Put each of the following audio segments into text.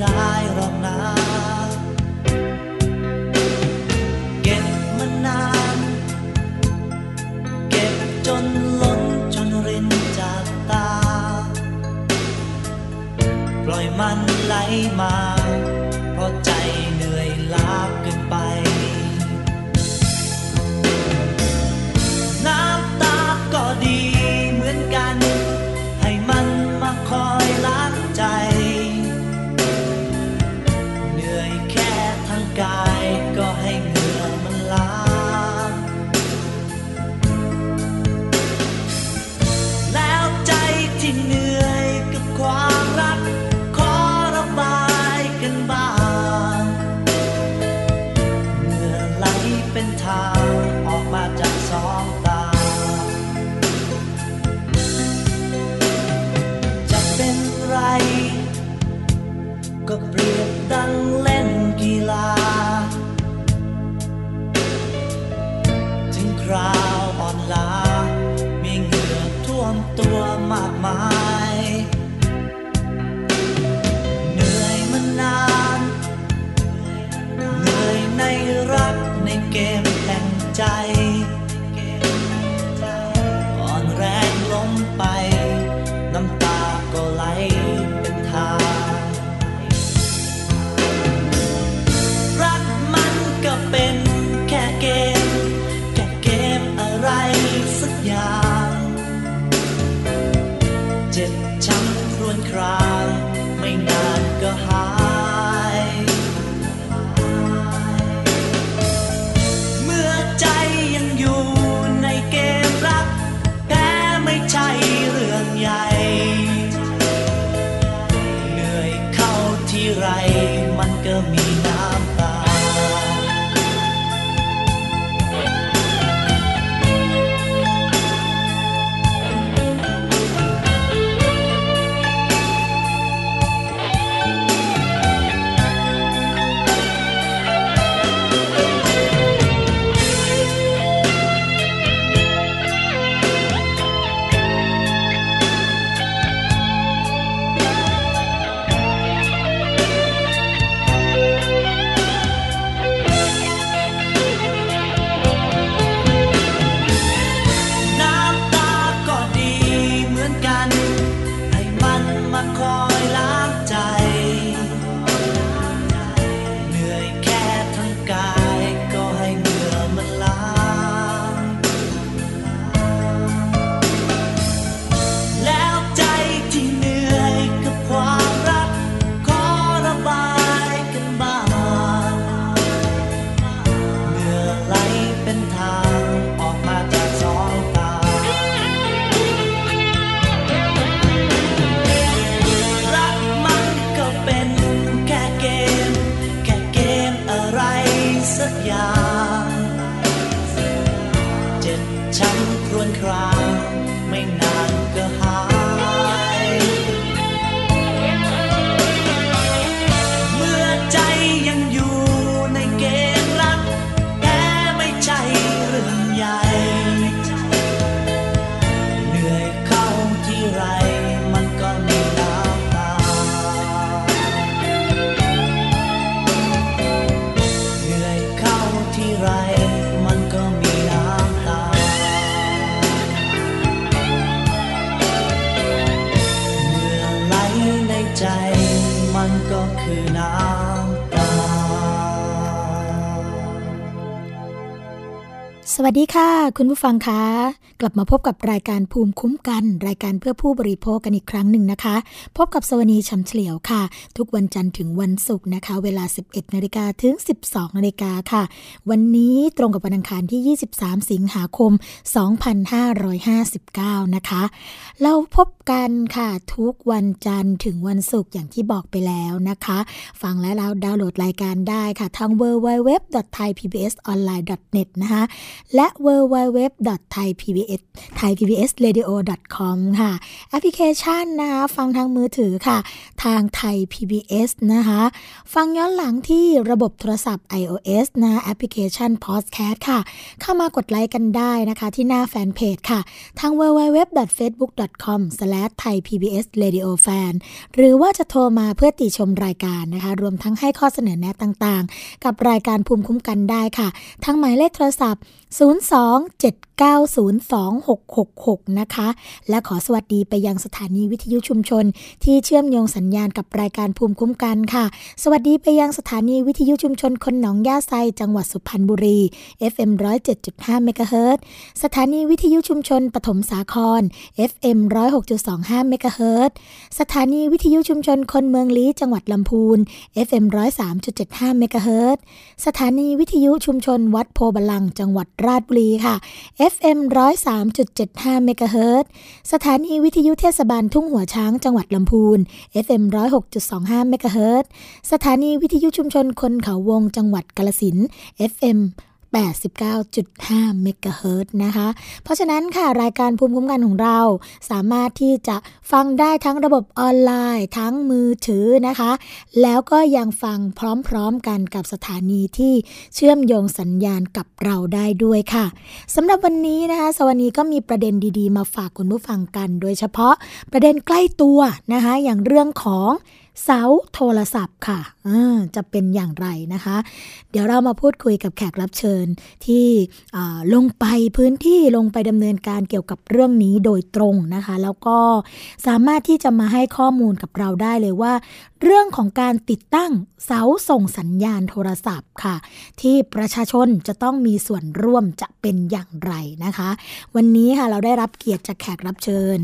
ได้รอกนะเก็บมานาน เก็บจนล้นจนรินจากตา ปล่อยมันไหลมา เกมแห่งใจ สวัสดีค่ะ คุณผู้ฟังคะ กลับมาพบกับรายการภูมิคุ้มกัน รายการเพื่อผู้บริโภคกันอีกครั้งหนึ่งนะคะ พบกับสวนีชำเฉลียวค่ะ ทุกวันจันทร์ถึงวันศุกร์นะคะ เวลา 11นาฬิกาถึง 12นาฬิกาค่ะ วันนี้ตรงกับวันอังคารที่ 23 สิงหาคม 2559 นะคะ เราพบกันค่ะทุกวันจันทร์ถึงวันศุกร์อย่างที่บอกไปแล้วนะคะ ฟังและเราดาวน์โหลดรายการได้ค่ะทาง www.thaipbsonline.net นะคะและ PBS Thai PBS Radio com ค่ะ แอปพลิเคชันนะคะฟังทางมือถือค่ะ ทางไทย PBS นะคะ ฟังย้อนหลังที่ระบบโทรศัพท์ iOS นะแอปพลิเคชัน Podcast ค่ะ เข้ามากดไลค์กันได้นะคะ ที่หน้าแฟนเพจค่ะ ทาง www.facebook.com/thaipbsradiofan หรือว่าจะโทรมาเพื่อติชมรายการนะคะ รวมทั้งให้ข้อเสนอแนะต่างๆ กับรายการภูมิคุ้มกันได้ค่ะ ทั้งหมายเลขโทรศัพท์027902666 นะคะ และขอสวัสดีไปยังสถานีวิทยุชุมชน ที่เชื่อมโยงสัญญาณกับรายการภูมิคุ้มกันค่ะ สวัสดีไปยังสถานีวิทยุชุมชนคนหนองย่าไซจังหวัดสุพรรณบุรี FM 107.5เมกะเฮิรตซ์สถานีวิทยุชุมชนปฐมสาคร FM 106.25เมกะเฮิรตซ์สถานีวิทยุชุมชนคนเมืองลี้จังหวัดลำพูน FM 103.75เมกะเฮิรตซ์สถานีวิทยุชุมชนวัดโพบาลังจังหวัดราชบุรีค่ะ FM 103.75เมกะเฮิรตสถานีวิทยุเทศบาลทุ่งหัวช้างจังหวัดลำพูน FM 106.25เมกะเฮิรตสถานีวิทยุชุมชนคนเขาวงจังหวัดกาลสิน FM 89.5 เมกะเฮิรต์นะคะ เพราะฉะนั้นค่ะรายการภูมิคุ้มกันของเราสามารถที่จะฟังได้ทั้งระบบออนไลน์ ทั้งมือถือนะคะ แล้วก็ยังฟังพร้อมๆกันกับสถานีที่เชื่อมโยงสัญญาณกับเราได้ด้วยค่ะสำหรับวันนี้นะคะสวัสดีก็มีประเด็นดีๆ มาฝากคุณผู้ฟังกัน โดยเฉพาะประเด็นใกล้ตัวนะคะ อย่างเรื่องของ เสาโทรศัพท์ค่ะะจะเป็นอย่างไรนะคะ เดี๋ยวเรามาพูดคุยกับแขกรับเชิญที่ลงไปพื้นที่ลงไปดำเนินการเกี่ยวกับเรื่องนี้โดยตรงนะคะ แล้วก็สามารถที่จะมาให้ข้อมูลกับเราได้เลยว่าเรื่องของการติดตั้งเสาส่งสัญญาณโทรศัพท์ค่ะ ที่ประชาชนจะต้องมีส่วนร่วมจะเป็นอย่างไรนะคะ วันนี้ค่ะเราได้รับเกียรติจากแขกรับเชิญ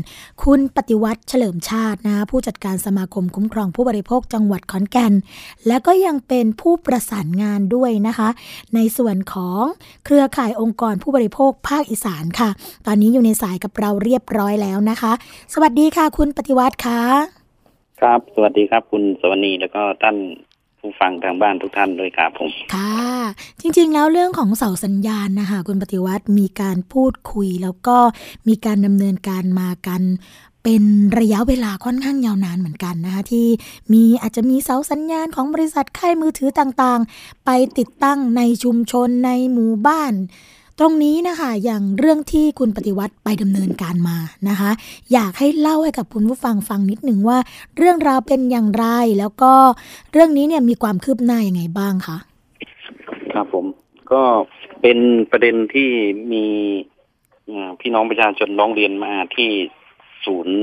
คุณปฏิวัติเฉลิมชาตินะผู้จัดการสมาคมคุ้มครองผู้บริโภคจังหวัดขอนแก่น และก็ยังเป็นผู้ประสานงานด้วยนะคะ ในส่วนของเครือข่ายองค์กรผู้บริโภคภาคอีสานค่ะ ตอนนี้อยู่ในสายกับเราเรียบร้อยแล้วนะคะ สวัสดีค่ะ คุณปฏิวัติค่ะ ครับ สวัสดีครับ คุณสวนีแล้วก็ท่านผู้ฟังทางบ้านทุกท่านด้วยครับผม ค่ะ จริงๆ แล้วเรื่องของเสาสัญญาณนะคะคุณปฏิวัติมีการพูดคุย แล้วก็มีการดำเนินการมากันเป็นระยะเวลาค่อนข้างยาวนานเหมือนกันนะคะที่มีอาจจะมีเสาสัญญาณของบริษัทค่ายมือถือต่างๆ ไปติดตั้งในชุมชนในหมู่บ้าน ตรงนี้นะคะอย่างเรื่องที่คุณปฏิวัติไปดำเนินการมานะคะ อยากให้เล่าให้กับคุณผู้ฟังฟังนิดหนึ่งว่า เรื่องราวเป็นอย่างไรแล้วก็เรื่องนี้เนี่ยมีความคืบหน้ายังไงบ้างคะครับผมก็เป็นประเด็นที่มีอ่าพี่น้องประชาชนร้องเรียนมาที่ศูนย์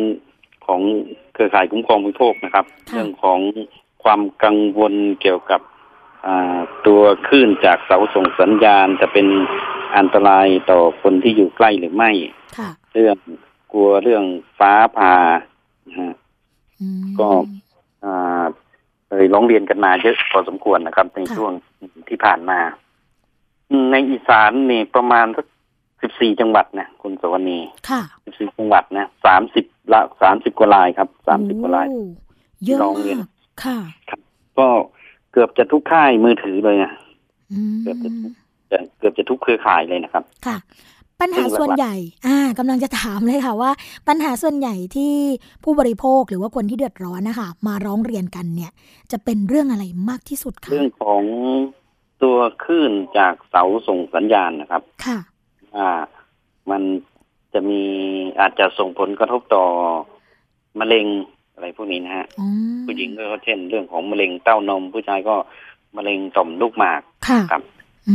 ของเครือข่ายคุ้มครองผู้บริโภคนะครับค่ะเรื่องของความกังวลเกี่ยวกับอ่า ตัวคลื่นจากเสาส่งสัญญาณจะเป็นอันตรายต่อคนที่อยู่ใกล้หรือไม่ค่ะเรื่องกลัวเรื่องฟ้าผ่านะฮะอืมก็อ่าเลยร้องเรียนกันมาเยอะพอสมควรนะครับ ในค่ะช่วงที่ผ่านมาอืมในอีสานนี่ประมาณสักสิบสี่จังหวัดนะคุณสวนีค่ะสิบสี่จังหวัดนะสามสิบละสามสิบกว่าลายครับสามสิบกว่าลายโอ้เยอะร้องเรียนมากค่ะก็ เกือบจะทุกค่ายมือถือเลยนะอืมเกือบจะจะเกือบจะทุกเครือข่ายเลยนะครับ ค่ะ ปัญหาส่วนใหญ่ อ่ากำลังจะถามเลยค่ะว่า ปัญหาส่วนใหญ่ที่ผู้บริโภคหรือว่าคนที่เดือดร้อนนะคะมาร้องเรียนกันเนี่ย จะเป็นเรื่องอะไรมากที่สุดคะเรื่องของตัวคลื่นจากเสาส่งสัญญาณนะครับ ค่ะ อ่า มันจะมีอาจจะส่งผลกระทบต่อมะเร็ง อะไรพวกนี้นะฮะอ๋อผู้หญิงก็เช่นเรื่องของมะเร็งเต้านม ผู้ชายก็มะเร็งต่อมลูกหมากค่ะครับอื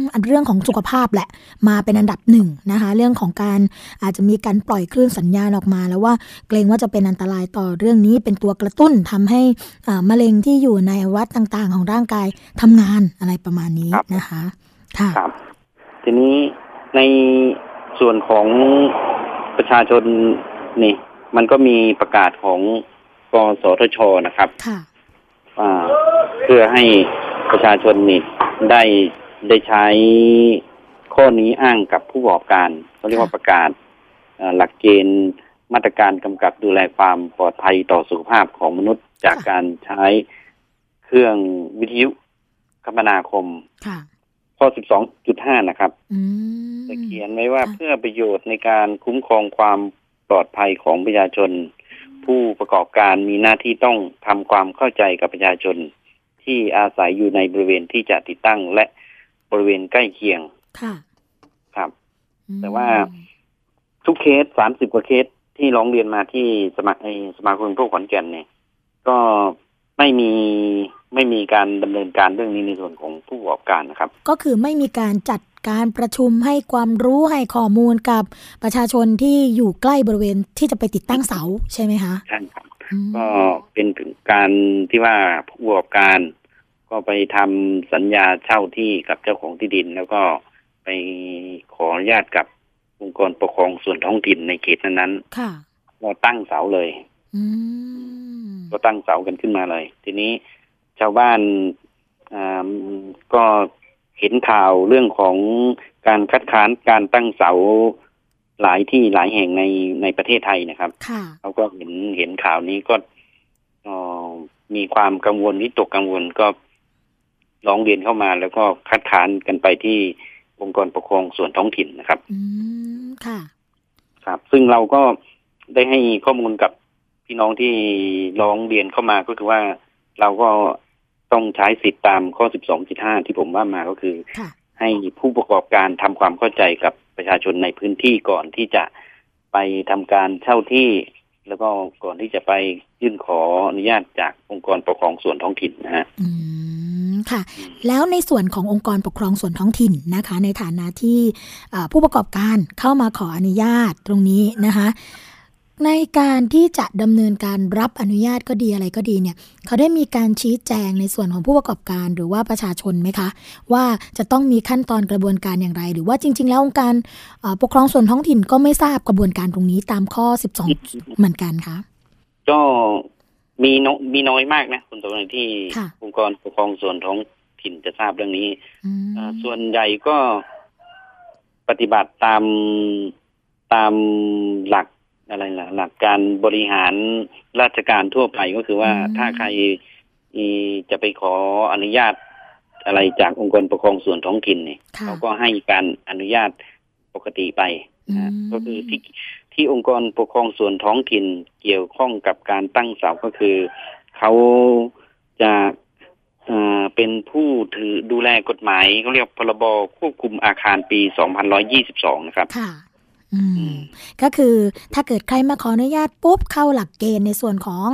มอันเรื่องของสุขภาพแหละ มาเป็นอันดับหนึ่งนะคะ เรื่องของการอาจจะมีการปล่อยคลื่นสัญญาณออกมา แล้วว่าเกรงว่าจะเป็นอันตรายต่อเรื่องนี้เป็นตัวกระตุ้นทำให้อ่ามะเร็งที่อยู่ในอวัดต่างๆ ของร่างกายทำงานอะไรประมาณนี้ครับนะคะ ค่ะครับ ทีนี้ในส่วนของประชาชนนี่ มันก็มีประกาศของกสทชนะครับค่ะอ่าเพื่อให้ประชาชนนี่ได้ได้ใช้ข้อนี้อ้างกับผู้ประกอบการเขาเรียกว่าประกาศเอ่อหลักเกณฑ์มาตรการกำกับดูแลความปลอดภัยต่อสุขภาพของมนุษย์จากค่ะการใช้เครื่องวิทยุคมนาคมค่ะข้อ 12.5 นะครับอืมจะเขียนไว้ว่าค่ะเพื่อประโยชน์ในการคุ้มครองความ ปลอดภัยของประชาชน ผู้ประกอบการมีหน้าที่ต้องทำความเข้าใจกับประชาชน ที่อาศัยอยู่ในบริเวณที่จะติดตั้งและบริเวณใกล้เคียงค่ะครับอืมแต่ว่าทุกเคส30กว่าเคสที่ร้องเรียนมาที่สมาไอ้สมาคมผู้ขอนแก่นเนี่ย ก็ไม่มีไม่มีการดำเนินการเรื่องนี้ในส่วนของผู้ประกอบการนะครับ ก็คือไม่มีการจัด การประชุมให้ความรู้ให้ข้อมูลกับประชาชนที่อยู่ใกล้บริเวณที่จะไปติดตั้งเสาใช่ไหมคะใช่ครับอืมก็เป็นถึงการที่ว่าผู้ประกอบการ ก็ไปทำสัญญาเช่าที่กับเจ้าของที่ดิน แล้วก็ไปขออนุญาตกับองค์กรปกครองส่วนท้องถิ่นในเขตนั้นค่ะๆก็ตั้งเสาเลยอืมก็ตั้งเสากันขึ้นมาเลย ทีนี้ชาวบ้านอ่าก็ เห็นข่าวเรื่องของการคัดค้านการตั้งเสาหลายที่หลายแห่งในในประเทศไทยนะครับค่ะเขาก็เห็นเห็นข่าวนี้ก็เอ่อมีความกังวลวิตกกังวลก็ร้องเรียนเข้ามาแล้วก็คัดค้านกันไปที่องค์กรปกครองส่วนท้องถิ่นนะครับ อืมค่ะ ครับ ซึ่งเราก็ได้ให้ข้อมูลกับพี่น้องที่ร้องเรียนเข้ามาก็คือว่าเราก็ ต้องใช้สิทธิตามข้อ 12.5 ที่ผมว่ามาก็คือค่ะให้ผู้ประกอบการทำความเข้าใจกับประชาชนในพื้นที่ก่อนที่จะไปทำการเช่าที่ แล้วก็ก่อนที่จะไปยื่นขออนุญาตจากองค์กรปกครองส่วนท้องถิ่นนะฮะอืมค่ะ แล้วในส่วนขององค์กรปกครองส่วนท้องถิ่นนะคะ ในฐานะที่เอ่อผู้ประกอบการเข้ามาขออนุญาตตรงนี้นะคะ ในการที่จะดำเนินการรับอนุญาตก็ดีอะไรก็ดีเนี่ยเขาได้มีการชี้แจงในส่วนของผู้ประกอบการหรือว่าประชาชนไหมคะ ว่าจะต้องมีขั้นตอนกระบวนการอย่างไร หรือว่าจริง ๆ แล้วองค์การเอ่อปกครองส่วนท้องถิ่นก็ไม่ทราบกระบวนการตรงนี้ตามข้อ 12 เหมือนกันคะก็มีน้อยมีน้อยมากนะคุณตัวในที่ค่ะองค์กรปกครองส่วนท้องถิ่นจะทราบเรื่องนี้อืมอ่าส่วนใหญ่ก็ปฏิบัติตามตามหลัก อะไรล่ะหลักการบริหารราชการทั่วไปก็คือว่าอืมถ้าใครอีจะไปขออนุญาตอะไรจากองค์กรปกครองส่วนท้องถิ่นเนี่ยค่ะเขาก็ให้การอนุญาตปกติไปนะฮะอืมก็คือที่ที่องค์กรปกครองส่วนท้องถิ่นเกี่ยวข้องกับการตั้งเสาก็คือเขาจะเอ่อเป็นผู้ถือดูแลกฎหมายเขาเรียกพรบควบคุมอาคารปี2522 นะครับค่ะอือืมม ก็คือถ้าเกิดใครมาขออนุญาตปุ๊บเข้าหลักเกณฑ์ในส่วนของ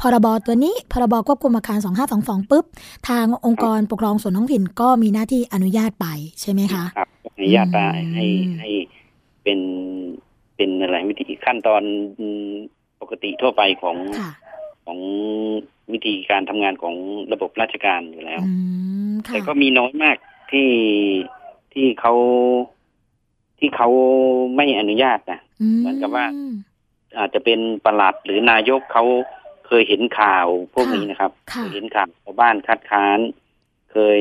พรบตัวนี้ พรบควบคุมอาคาร 2522ปุ๊บ ทางองค์กรปกครองส่วนท้องถิ่นก็มีหน้าที่อนุญาตไปใช่ไหมคะครับอนุญาตได้อืมให้ให้เป็นเป็นอะไรวิธีขั้นตอนอืมปกติทั่วไปของค่ะของวิธีการทำงานของระบบราชการอยู่แล้วอืมค่ะแต่ก็มีน้อยมากที่ที่เขา ที่เขาไม่อนุญาตนะเหมือนกับว่า อาจจะเป็นประหลัดหรือนายกเขาเคยเห็นข่าวพวกนี้นะครับค่ะเคยเห็นข่าวชาวบ้านคัดค้าน เคย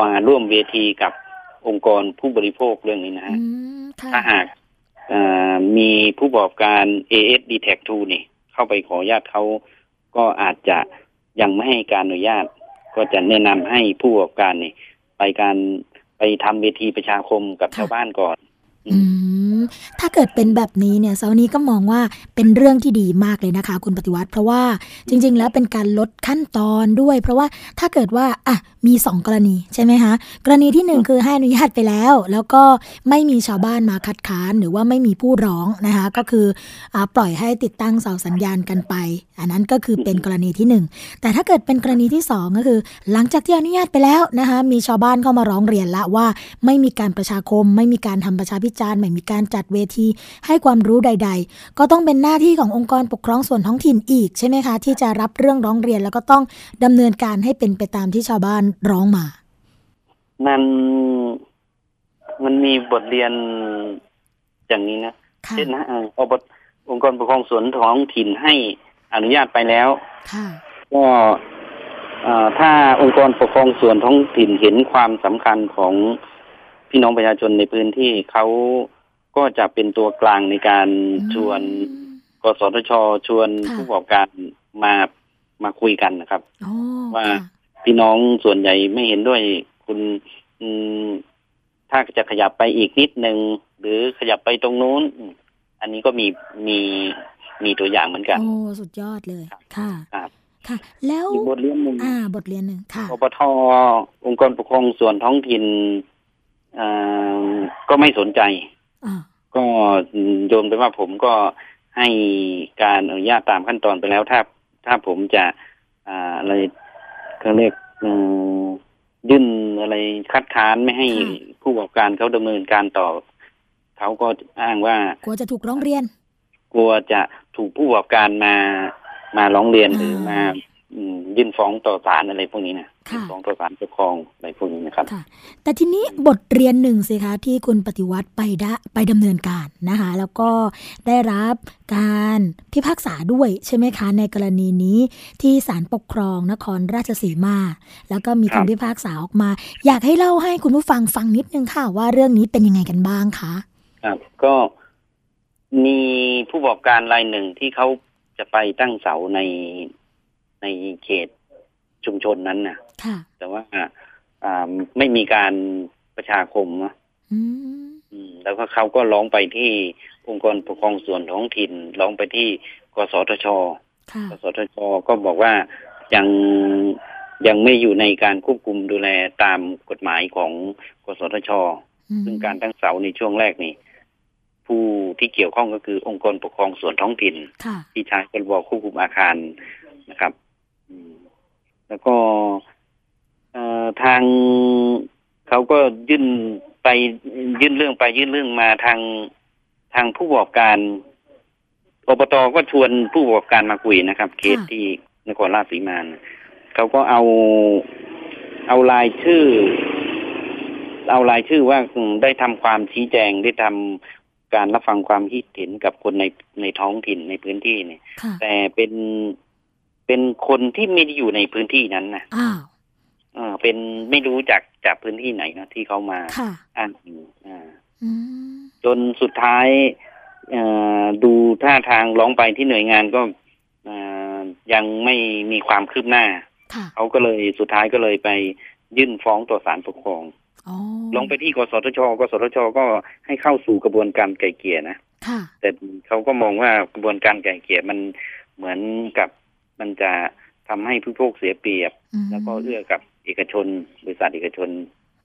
มาร่วมเวทีกับองค์กรผู้บริโภคเรื่องนี้นะฮะอืมค่ะถ้าหากเอ่อมีผู้ประกอบการ AS d t a c 2นี่ เข้าไปขออนุญาตเขาก็อาจจะยังไม่ให้การอนุญาต ก็จะแนะนำให้ผู้ประกอบการนี่ไปการ ไปทำเวทีประชาคมกับค่ะชาวบ้านก่อนอืม ถ้าเกิดเป็นแบบนี้เนี่ยเซานี้ก็มองว่าเป็นเรื่องที่ดีมากเลยนะคะ คุณปฏิวัติ เพราะว่าจริง ๆ แล้วเป็นการลดขั้นตอนด้วย เพราะว่าถ้าเกิดว่าอะมีสองกรณีใช่ไหมคะกรณีที่หนึ่งคือให้อนุญาตไปแล้ว แล้วก็ไม่มีชาวบ้านมาคัดค้านหรือว่าไม่มีผู้ร้องนะคะก็คืออปล่อยให้ติดตั้งเสาสัญญาณกันไป อันนั้นก็คือเป็นกรณีที่หนึ่งแต่ถ้าเกิดเป็นกรณีที่สองก็คือ หลังจากที่อนุญาตไปแล้วนะคะมีชาวบ้านเข้ามาร้องเรียนละว่า ไม่มีการประชาคม ไม่มีการทำประชาพิจารณ์ไม่มีการจัดเวที ให้ความรู้ใด ๆ ก็ต้องเป็นหน้าที่ขององค์กรปกครองส่วนท้องถิ่นอีกใช่ไหมคะ ที่จะรับเรื่องร้องเรียนแล้วก็ต้องดำเนินการให้เป็นไปตามที่ชาวบ้านร้องมามันมันมีบทเรียนอย่างนี้นะค่ะเช่นนะเอ่ออบตองค์กรปกครองส่วนท้องถิ่นให้อนุญาตไปแล้วค่ะก็เอ่อถ้าองค์กรปกครองส่วนท้องถิ่นเห็นความสำคัญของ พี่น้องประชาชนในพื้นที่เขาก็จะเป็นตัวกลางในการชวนกสทช ชวนค่ะผู้ประกอบการมามาคุยกันนะครับอ๋อว่าค่ะพี่น้องส่วนใหญ่ไม่เห็นด้วยคุณอืมถ้าจะขยับไปอีกนิดนึงหรือขยับไปตรงนู้นอืมอันนี้ก็มีมีมีตัวอย่างเหมือนกัน โอ้สุดยอดเลยค่ะครับค่ะ แล้วอีกบทเรียนหนึ่งอ่า บทเรียนหนึ่งค่ะอปทองค์กรปกครองส่วนท้องถิ่นเอ่อ ก็ไม่สนใจอ่าก็โยนไปว่าผมก็ให้การอนุญาตตามขั้นตอนไปแล้วถ้า ถ้าผมจะอ่าอะไรเขาเรียกอืมยื่นอะไรคัดค้านไม่ให้ผู้ประกอบการเขาดำเนินการต่อเขาก็อ้างว่ากลัวจะถูกร้องเรียน กลัวจะถูกผู้ประกอบการมามาร้องเรียนอ่าหรือมาอืมยื่นฟ้องต่อศาลอะไรพวกนี้นะค่ะยื่น ฟ้องต่อศาลปกครองอะไรพวกนี้นะครับค่ะแต่ทีนี้บทเรียนหนึ่งสิคะที่คุณปฏิวัติไปดะไปดำเนินการนะคะ แล้วก็ได้รับการพิพากษาด้วยใช่ไหมคะ ในกรณีนี้ที่ศาลปกครองนครราชสีมา แล้วก็มีครับคำพิพากษาออกมา อยากให้เล่าให้คุณผู้ฟังฟังนิดนึงค่ะ ว่าเรื่องนี้เป็นยังไงกันบ้างคะครับก็มีผู้ประกอบการรายหนึ่งที่เขาจะไปตั้งเสาในในเขตชุมชนนั้นนะค่ะ แต่ว่าอ่าไม่มีการประชาคมนะอืมอืมแล้วก็เขาก็ร้องไปที่องค์กรปกครองส่วนท้องถิ่นร้องไปที่กสทชค่ะกสทช ก็บอกว่ายังยังไม่อยู่ในการควบคุมดูแลตามกฎหมายของกสทชอืมซึ่งการตั้งเสาในช่วงแรกนี่ผู้ที่เกี่ยวข้องก็คือองค์กรปกครองส่วนท้องถิ่นค่ะที่ใช้พรบควบคุมอาคารนะครับอืมแล้วก็เอ่อ ทางเขาก็ยื่นไปยื่นเรื่องไปยื่นเรื่องมาทางทางผู้ประกอบการอบตก็ชวนผู้ประกอบการมาคุยนะครับ เคสค่ะที่นครราชสีมานะเขาก็เอาเอารายชื่อ เอารายชื่อว่าอืมได้ทำความชี้แจงได้ทำการรับฟังความคิดเห็นกับคนในในท้องถิ่นในพื้นที่เนี่ยค่ะแต่เป็นเป็นคนที่ไม่ได้อยู่ในพื้นที่นั้นนะอ้าว เออเป็นไม่รู้จากจากพื้นที่ไหนนะที่เขามาค่ะอ้างอิงอ่าอืมจนสุดท้ายเอ่อดูท่าทางร้องไปที่หน่วยงานก็เอ่อยังไม่มีความคืบหน้าค่ะเขาก็เลยสุดท้ายก็เลยไปยื่นฟ้องต่อศาลปกครองอ๋อลงไปที่กสทช กสทช ก็ให้เข้าสู่กระบวนการไกล่เกลี่ยนะค่ะแต่เขาก็มองว่ากระบวนการไกล่เกลี่ยมันเหมือนกับมันจะทำให้ผู้บริโภคเสียเปรียบอืมแล้วก็เอื้อกับ เอกชน บริษัทเอกชน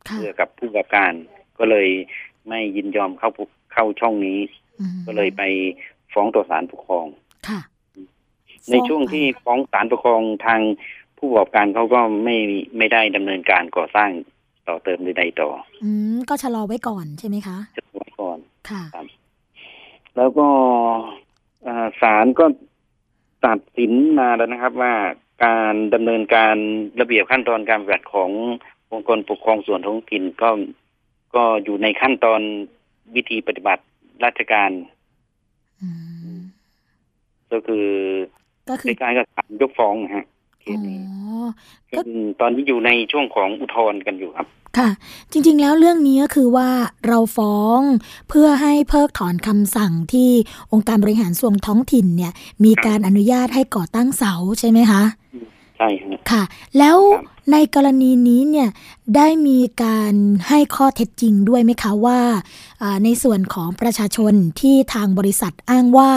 ค่ะเอื้อกับผู้ประกอบการ ก็เลยไม่ยินยอมเข้าเข้าช่องนี้อืมก็เลยไปฟ้องต่อศาลปกครองค่ะในช่วงที่ฟ้องศาลปกครองทางผู้ประกอบการเขาก็ไม่ไม่ได้ดำเนินการก่อสร้างต่อเติมใดๆต่อ อืมก็ชะลอไว้ก่อนใช่ไหมคะจะไว้ก่อนค่ะแล้วก็เอ่อศาลก็ตัดสินมาแล้วนะครับว่า การดำเนินการระเบียบขั้นตอนการปฏิบัติขององค์กรปกครองส่วนท้องถิ่นก็ก็อยู่ในขั้นตอนวิธีปฏิบัติราชการอืมก็คือก็คืใกอล้ๆกับศาลยกฟ้องนะฮะเคอ๋สนี้อก็ซึ่งตอนนี้อยู่ในช่วงของอุทธรณ์กันอยู่ครับ ค่ะ จริง ๆ แล้วเรื่องนี้ก็คือว่าเราฟ้องเพื่อให้เพิกถอนคำสั่งที่องค์การบริหารส่วนท้องถิ่นเนี่ย มีการอนุญาตให้ก่อตั้งเสาใช่ไหมคะ ใช่ฮะค่ะ แล้วครับในกรณีนี้เนี่ยได้มีการให้ข้อเท็จจริงด้วยไหมคะว่าอ่า ในส่วนของประชาชนที่ทางบริษัทอ้างว่า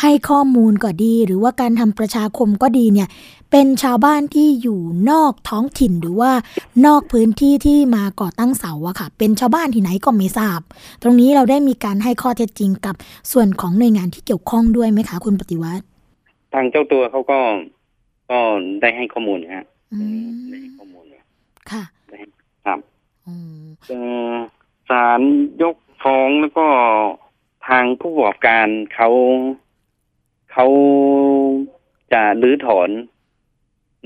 ให้ข้อมูลก็ดี หรือว่าการทำประชาคมก็ดีเนี่ย เป็นชาวบ้านที่อยู่นอกท้องถิ่นหรือว่านอกพื้นที่ที่มาก่อตั้งเสาอะค่ะ เป็นชาวบ้านที่ไหนก็ไม่ทราบ ตรงนี้เราได้มีการให้ข้อเท็จจริงกับส่วนของหน่วยงานที่เกี่ยวข้องด้วยไหมคะ คุณปฏิวัติ ทางเจ้าตัวเขาก็ ก็ได้ให้ข้อมูลนะฮะอืมได้ให้ข้อมูลนะค่ะได้ให้ครับอืมเอ่อศาลยกฟ้องแล้วก็ทางผู้ประกอบการเขาเขาจะรื้อถอน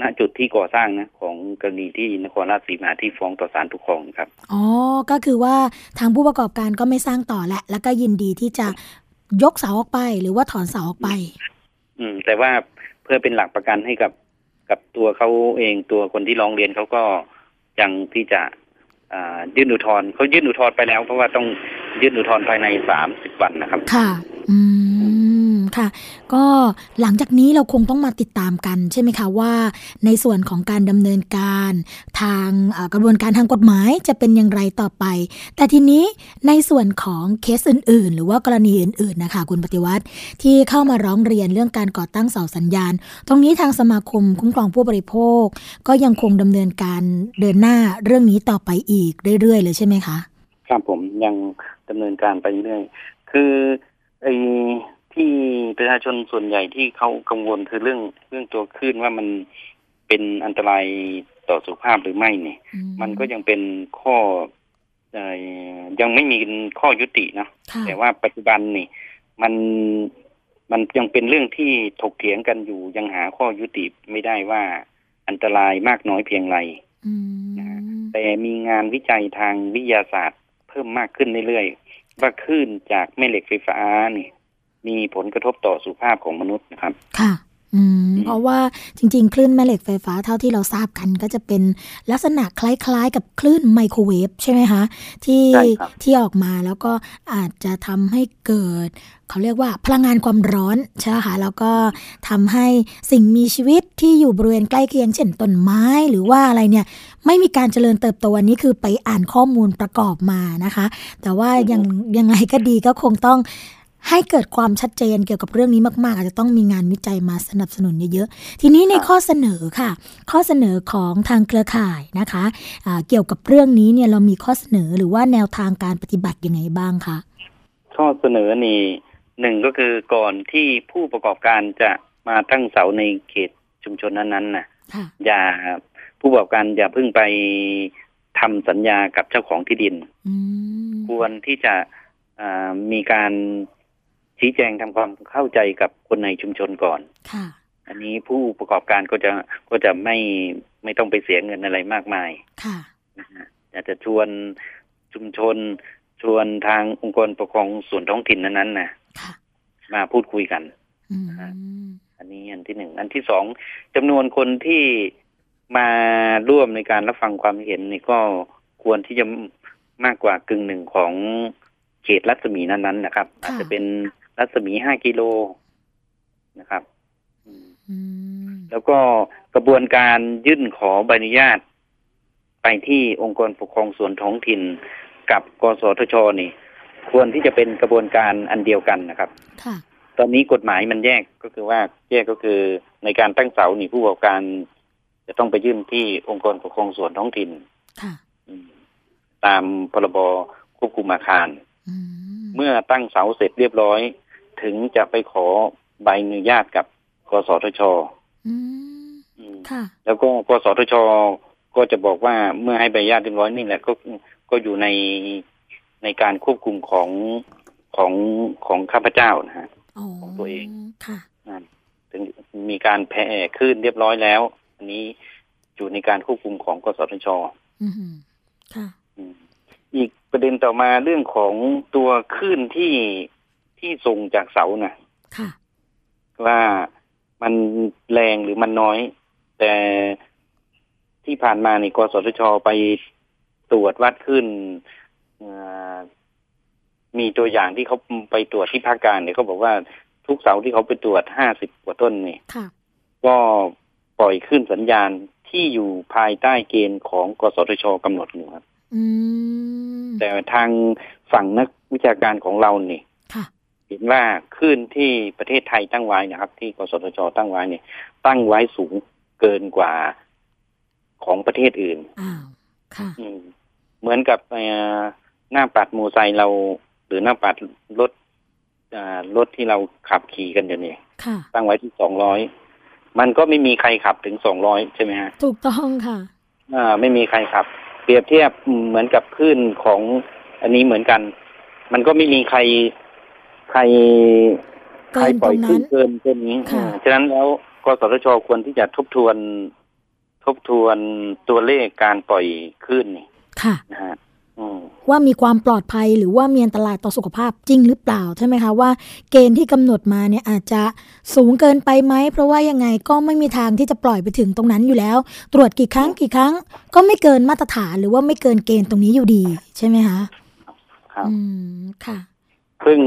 ณจุดที่ก่อสร้างนะ ของกรณีที่นครราชสีมาที่ฟ้องต่อศาลปกครองครับ อ๋อ ก็คือว่าทางผู้ประกอบการก็ไม่สร้างต่อแหละ แล้วก็ยินดีที่จะยกเสาออกไป หรือว่าถอนเสาออกไป อืม แต่ว่า เพื่อเป็นหลักประกันให้กับกับตัวเขาเองตัวคนที่ร้องเรียนเขาก็ยังที่จะยื่นอุทธรณ์เขายื่นอุทธรณ์ไปแล้ว เพราะว่าต้องยื่นอุทธรณ์ภายในสามสิบวันนะครับ ค่ะ อืม ค่ะ ก็หลังจากนี้เราคงต้องมาติดตามกันใช่ไหมคะว่า ในส่วนของการดำเนินการ ทางกระบวนการทางกฎหมายจะเป็นอย่างไรต่อไป แต่ทีนี้ในส่วนของเคสอื่น ๆ หรือว่ากรณีอื่น ๆนะคะ คุณปฏิวัติที่เข้ามาร้องเรียนเรื่องการก่อตั้งเสาสัญญาณ ตรงนี้ทางสมาคมคุ้มครองผู้บริโภค ก็ยังคงดำเนินการเดินหน้าเรื่องนี้ต่อไปอีกเรื่อย ๆ เลยใช่ไหมคะ ครับผมยังดำเนินการไปเรื่อยคือไอ ที่ประชาชนส่วนใหญ่ที่เขากังวลคือเรื่องเรื่องตัวคลื่นว่ามันเป็นอันตรายต่อสุขภาพหรือไม่เนี่ยอืมันก็ยังเป็นข้อเอ่อยังไม่มีข้อยุตินะค่ะแต่ว่าปัจจุบันนี่ มันมันยังเป็นเรื่องที่ถกเถียงกันอยู่ยังหาข้อยุติไม่ได้ว่าอันตรายมากน้อยเพียงไรอืมนะฮะแต่มีงานวิจัยทางวิทยาศาสตร์ เพิ่มมากขึ้นเรื่อยๆว่าคลื่นจากแม่เหล็กไฟฟ้านี่ มีผลกระทบต่อสุขภาพของมนุษย์นะครับ ค่ะอืมอืม เพราะว่าจริง ๆ คลื่นแม่เหล็กไฟฟ้าเท่าที่เราทราบกันก็จะเป็นลักษณะคล้ายๆ กับคลื่นไมโครเวฟใช่ไหมคะ ที่ใช่ครับที่ออกมาแล้วก็อาจจะทำให้เกิด เขาเรียกว่าพลังงานความร้อนใช่ไหมคะแล้วก็ทำให้สิ่งมีชีวิตที่อยู่บริเวณใกล้เคียงเช่นต้นไม้หรือว่าอะไรเนี่ยไม่มีการเจริญเติบโตอันนี้คือไปอ่านข้อมูลประกอบมานะคะ แต่ว่ายังยังไงก็ดีก็คงต้อง ให้เกิดความชัดเจนเกี่ยวกับเรื่องนี้มาก ๆ อาจจะต้องมีงานวิจัยมาสนับสนุนเยอะๆ ทีนี้ในครับข้อเสนอค่ะ ข้อเสนอของทางเครือข่ายนะคะอ่าเกี่ยวกับเรื่องนี้เนี่ยเรามีข้อเสนอหรือว่าแนวทางการปฏิบัติยังไงบ้างคะข้อเสนอนี่หนึ่งก็คือก่อนที่ผู้ประกอบการจะมาตั้งเสาในเขตชุมชนนั้นๆน่ะค่ะอย่าผู้ประกอบการอย่าเพิ่งไปทำสัญญากับเจ้าของที่ดินอืมควรที่จะอ่ามีการ ชี้แจงทำความเข้าใจกับคนในชุมชนก่อนค่ะอันนี้ผู้ประกอบการก็จะก็จะไม่ไม่ต้องไปเสียเงินอะไรมากมาย ค่ะนะฮะอยากจะชวนชุมชน ชวนทางองค์กรปกครองส่วนท้องถิ่นนั้นๆนะค่ะมาพูดคุยกันอืมอันนี้อันที่หนึ่ง อันที่สองจำนวนคนที่มาร่วมในการรับฟังความเห็นนี่ก็ควรที่จะมากกว่ากึ่งหนึ่งของเขตรัศมีนั้นๆนะครับ อาจจะเป็น รัศมีห้ากิโลนะครับอืมอืมแล้วก็กระบวนการยื่นขอใบอนุญาต ไปที่องค์กรปกครองส่วนท้องถิ่น กับกสทชนี่ ควรที่จะเป็นกระบวนการอันเดียวกันนะครับค่ะตอนนี้กฎหมายมันแยกก็คือว่าแยกก็คือในการตั้งเสานี่ผู้ประกอบการ จะต้องไปยื่นที่องค์กรปกครองส่วนท้องถิ่นค่ะอืมตามพรบควบคุมอาคารอืมเมื่อตั้งเสาเสร็จเรียบร้อย ถึงจะไปขอใบอนุญาตกับกสทชอืมอืมค่ะ แล้วก็กสทช ก็จะบอกว่าเมื่อให้ใบอนุญาตเรียบร้อยนี่แหละก็ก็อยู่ในในการควบคุมของของของข้าพเจ้านะฮะอ๋อของตัวเองค่ะนั่นถึงมีการแผ่ขึ้นเรียบร้อยแล้ว อันนี้อยู่ในการควบคุมของกสทชอืมค่ะอืมอีกประเด็นต่อมาเรื่องของตัวคลื่นที่ ที่ส่งจากเสานะค่ะว่ามันแรงหรือมันน้อย แต่ที่ผ่านมานี่กสทชไปตรวจวัดขึ้นเอ่อมีตัวอย่างที่เขาไปตรวจที่ภาคกลางเนี่ยเขาบอกว่าทุกเสาที่เขาไปตรวจห้าสิบกว่าต้นนี่ค่ะก็ปล่อยขึ้นสัญญาณที่อยู่ภายใต้เกณฑ์ของกสทชกำหนดอยู่ครับอืมแต่ทางฝั่งนักวิชาการของเรานี่ค่ะ เห็นว่าคลื่นที่ประเทศไทยตั้งไว้นะครับ ที่กสทชตั้งไว้เนี่ย ตั้งไว้สูงเกินกว่าของประเทศอื่นอ้าวค่ะอืมเหมือนกับเอ่อหน้าปัดโมอไซค์เรา หรือหน้าปัดรถอ่ารถที่เราขับขี่กันอยู่นี่ค่ะตั้งไว้ที่สองร้อยมันก็ไม่มีใครขับถึงสองร้อยใช่ไหมฮะถูกต้องค่ะอ่าไม่มีใครขับ เปรียบเทียบเหมือนกับคลื่นของอันนี้เหมือนกัน มันก็ไม่มีใครใค รเกิใครนปล่อยตรงนั้นขึ้นเกินเกินนี้ค่ะอ่าฉะนั้นแล้วกสทชควรที่จะทบทวน ทบทวนตัวเลขการปล่อยขึ้นนี่ค่ะนะฮะอืมว่ามีความปลอดภัยหรือว่ามีอันตรายต่อสุขภาพจริงหรือเปล่าใช่ไหมคะว่าเกณฑ์ที่กำหนดมาเนี่ยอาจจะสูงเกินไปไหมเพราะว่ายังไงก็ไม่มีทางที่จะปล่อยไปถึงตรงนั้นอยู่แล้ว ตรวจกี่ครั้งกี่ครั้ง ก็ไม่เกินมาตรฐานหรือว่าไม่เกินเกณฑ์ตรงนี้อยู่ดี ใช่ไหมคะครับอืมค่ะ ซึ่ง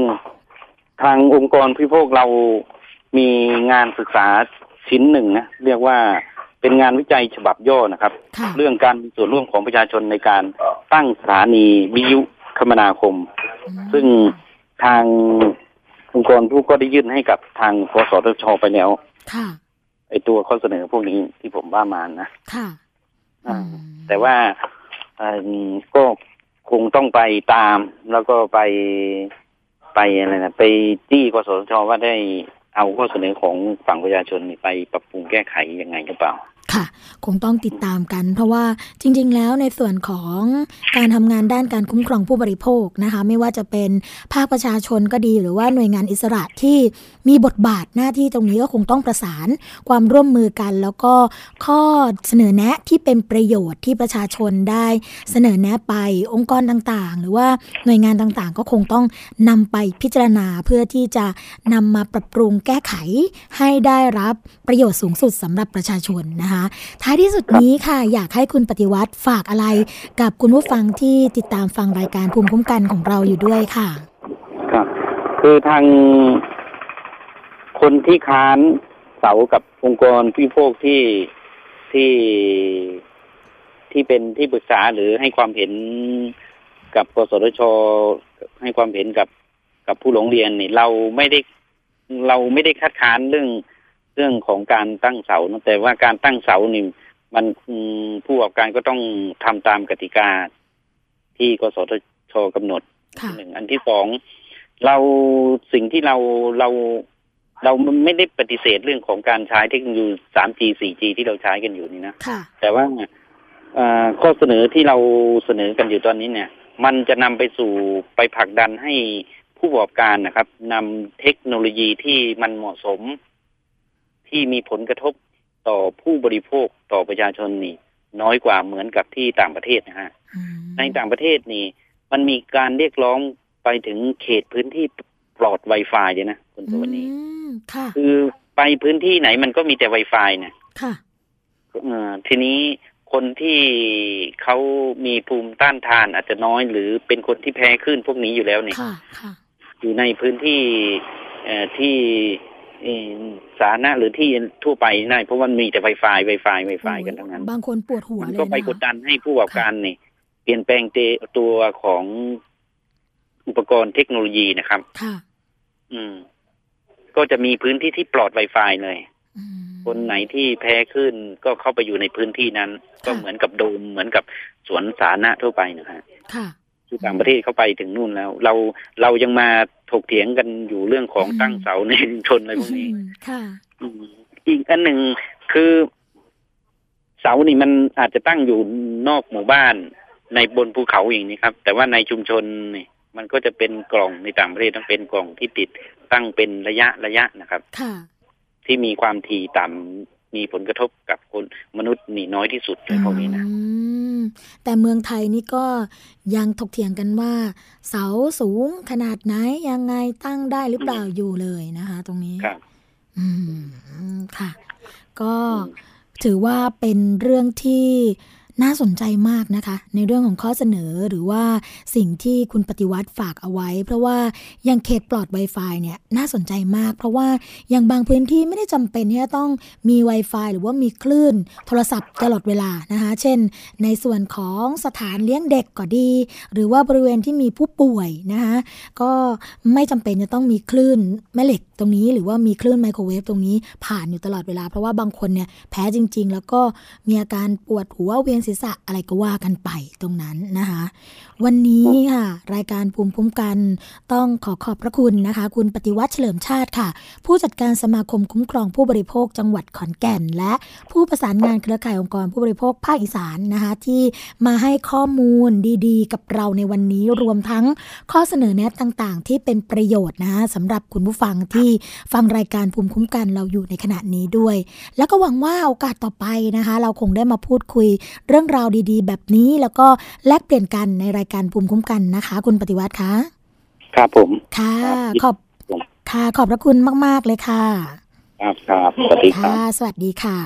ทางองค์กรพิพากเรามีงานศึกษาชิ้นหนึ่งนะเรียกว่าเป็นงานวิจัยฉบับย่อนะครับค่ะเรื่องการมีส่วนร่วมของประชาชนในการตั้งสถานีวิทยุคมนาคม ซึ่งทางองค์กรผู้ก็ได้ยื่นให้กับทางกสทชไปแล้วค่ะไอตัวข้อเสนอพวกนี้ที่ผมว่ามานะค่ะอ่าอืมแต่ว่าเอิ่มก็คงต้องไปตามแล้วก็ไป ไปอะไรนะไปจี้กสทชว่าได้เอาข้อเสนอของฝั่งประชาชนไปปรับปรุงแก้ไขยังไงหรือเปล่า ค่ะ คงต้องติดตามกัน เพราะว่าจริง ๆ แล้วในส่วนของการทำงานด้านการคุ้มครองผู้บริโภคนะคะ ไม่ว่าจะเป็นภาคประชาชนก็ดี หรือว่าหน่วยงานอิสระที่มีบทบาทหน้าที่ตรงนี้ก็คงต้องประสานความร่วมมือกัน แล้วก็ข้อเสนอแนะที่เป็นประโยชน์ที่ประชาชนได้เสนอแนะไปองค์กรต่างๆ หรือว่าหน่วยงานต่างๆ ก็คงต้องนำไปพิจารณาเพื่อที่จะนำมาปรับปรุงแก้ไขให้ได้รับประโยชน์สูงสุดสำหรับประชาชนนะคะท้ายที่สุดนี้ค่ะ อยากให้คุณปฏิวัติฝากอะไร กับคุณผู้ฟังที่ติดตามฟังรายการภูมิคุ้มกันของเราอยู่ด้วยค่ะ ครับ คือทางคนที่ค้านเสากับองค์กรพิพากที่ที่ที่เป็นที่ปรึกษาหรือให้ความเห็นกับกสทช ให้ความเห็นกับกับผู้หลงเรียนนี่ เราไม่ได้เราไม่ได้คัดค้านเรื่อง เรื่องของการตั้งเสานะแต่ว่าการตั้งเสานี่มันอืมผู้ประกอบการก็ต้องทำตามกติกา ที่กสทชกำหนดค่ะหนึ่งอันที่สองเราสิ่งที่เราเราเราไม่ได้ปฏิเสธเรื่องของการใช้เทคโนโลยี 3G 4G ที่เราใช้กันอยู่นี่นะค่ะแต่ว่าเอ่อข้อเสนอที่เราเสนอกันอยู่ตอนนี้เนี่ย มันจะนำไปสู่ไปผลักดันให้ผู้ประกอบการนะครับนำเทคโนโลยีที่มันเหมาะสม ที่มีผลกระทบต่อผู้บริโภคต่อประชาชนนี่ น้อยกว่าเหมือนกับที่ต่างประเทศนะฮะอืมในต่างประเทศนี่ มันมีการเรียกร้องไปถึงเขตพื้นที่ปลอด Wi-Fi เลยนะคุณตัวนี้อืมค่ะคือไปพื้นที่ไหนมันก็มีแต่ Wi-Fi เนี่ยค่ะเอ่อทีนี้คนที่เขามีภูมิต้านทานอาจจะน้อยหรือเป็นคนที่แพ้คลื่นพวกนี้อยู่แล้วเนี่ยค่ะค่ะอยู่ในพื้นที่เอ่อที่เอ่อ สาธารณะหรือที่ทั่วไปได้เพราะว่ามีแต่ Wi-Fi Wi-Fi Wi-Fi กันทั้งนั้น บางคนปวดหัวมันเลยก็ไปนะคะกดดันให้ผู้ประกอบการนี่ เปลี่ยนแปลงเตตัวของอุปกรณ์เทคโนโลยีนะครับค่ะอืม ก็จะมีพื้นที่ที่ปลอด Wi-Fi เลยอืมคนไหนที่แพ้ขึ้นก็เข้าไปอยู่ในพื้นที่นั้นค่ะก็เหมือนกับโดมเหมือนกับสวนสาธารณะทั่วไปนะฮะค่ะ ที่ต่างประเทศเข้าไปถึงนู่นแล้ว เราเรายังมาถกเถียงกันอยู่เรื่องของอืมตั้งเสาในชุมชนอะไรพวกนี้อืมค่ะอืมอีกอันหนึ่งคือเสานี่มันอาจจะตั้งอยู่นอกหมู่บ้านในบนภูเขาอย่างนี้ครับ แต่ว่าในชุมชนนี่มันก็จะเป็นกล่องในต่างประเทศต้องเป็นกล่องที่ติดตั้งเป็นระยะระยะนะครับ ค่ะ ที่มีความถี่ต่ำ มีผลกระทบกับคนมนุษย์นี่น้อยที่สุดเลยพวกนี้นะอืมแต่เมืองไทยนี่ก็ยังถกเถียงกันว่า เสาสูงขนาดไหนยังไงตั้งได้หรือเปล่าอยู่เลยนะคะ ตรงนี้ครับอืมค่ะ ก็ถือว่าเป็นเรื่องที่ น่าสนใจมากนะคะ ในเรื่องของข้อเสนอหรือว่าสิ่งที่คุณปฏิวัติฝากเอาไว้ เพราะว่ายังเขตปลอด Wi-Fi เนี่ยน่าสนใจมาก เพราะว่าอย่างบางพื้นที่ไม่ได้จำเป็นที่จะต้องมี Wi-Fi หรือว่ามีคลื่นโทรศัพท์ตลอดเวลานะคะ เช่น ในส่วนของสถานเลี้ยงเด็กก็ดี หรือว่าบริเวณที่มีผู้ป่วยนะคะก็ไม่จำเป็นจะต้องมีคลื่นแม่เหล็กตรงนี้ หรือว่ามีคลื่นไมโครเวฟตรงนี้ผ่านอยู่ตลอดเวลา เพราะว่าบางคนเนี่ยแพ้จริง ๆ แล้วก็มีอาการปวดหัวเวียนศีรศีรษะอะไรก็ว่ากันไปตรงนั้นนะคะ วันนี้ค่ะ รายการภูมิคุ้มกัน ต้องขอขอบพระคุณนะคะ คุณปฏิวัติเฉลิมชาติค่ะ ผู้จัดการสมาคมคุ้มครองผู้บริโภคจังหวัดขอนแก่น และผู้ประสานงานเครือข่ายองค์กรผู้บริโภคภาคอีสานนะคะ ที่มาให้ข้อมูลดีๆ กับเราในวันนี้รวมทั้งข้อเสนอแนะต่างๆ ที่เป็นประโยชน์นะะสำหรับคุณผู้ฟังที่ฟังรายการภูมิคุ้มกันเราอยู่ในขณะนี้ด้วย แล้วก็หวังว่าโอกาสต่อไปนะคะ เราคงได้มาพูดคุยเรื่องราวดีๆ แบบนี้แล้วก็แลกเปลี่ยนกันในรายการภูมิคุ้มกันนะคะ คุณปฏิวัติคะครับผม ค่ะครับขอบค่ะขอบพระคุณมาก ๆ เลยค่ะ ครับครับสวัสดีครับค่ะสวัสดีค่ะ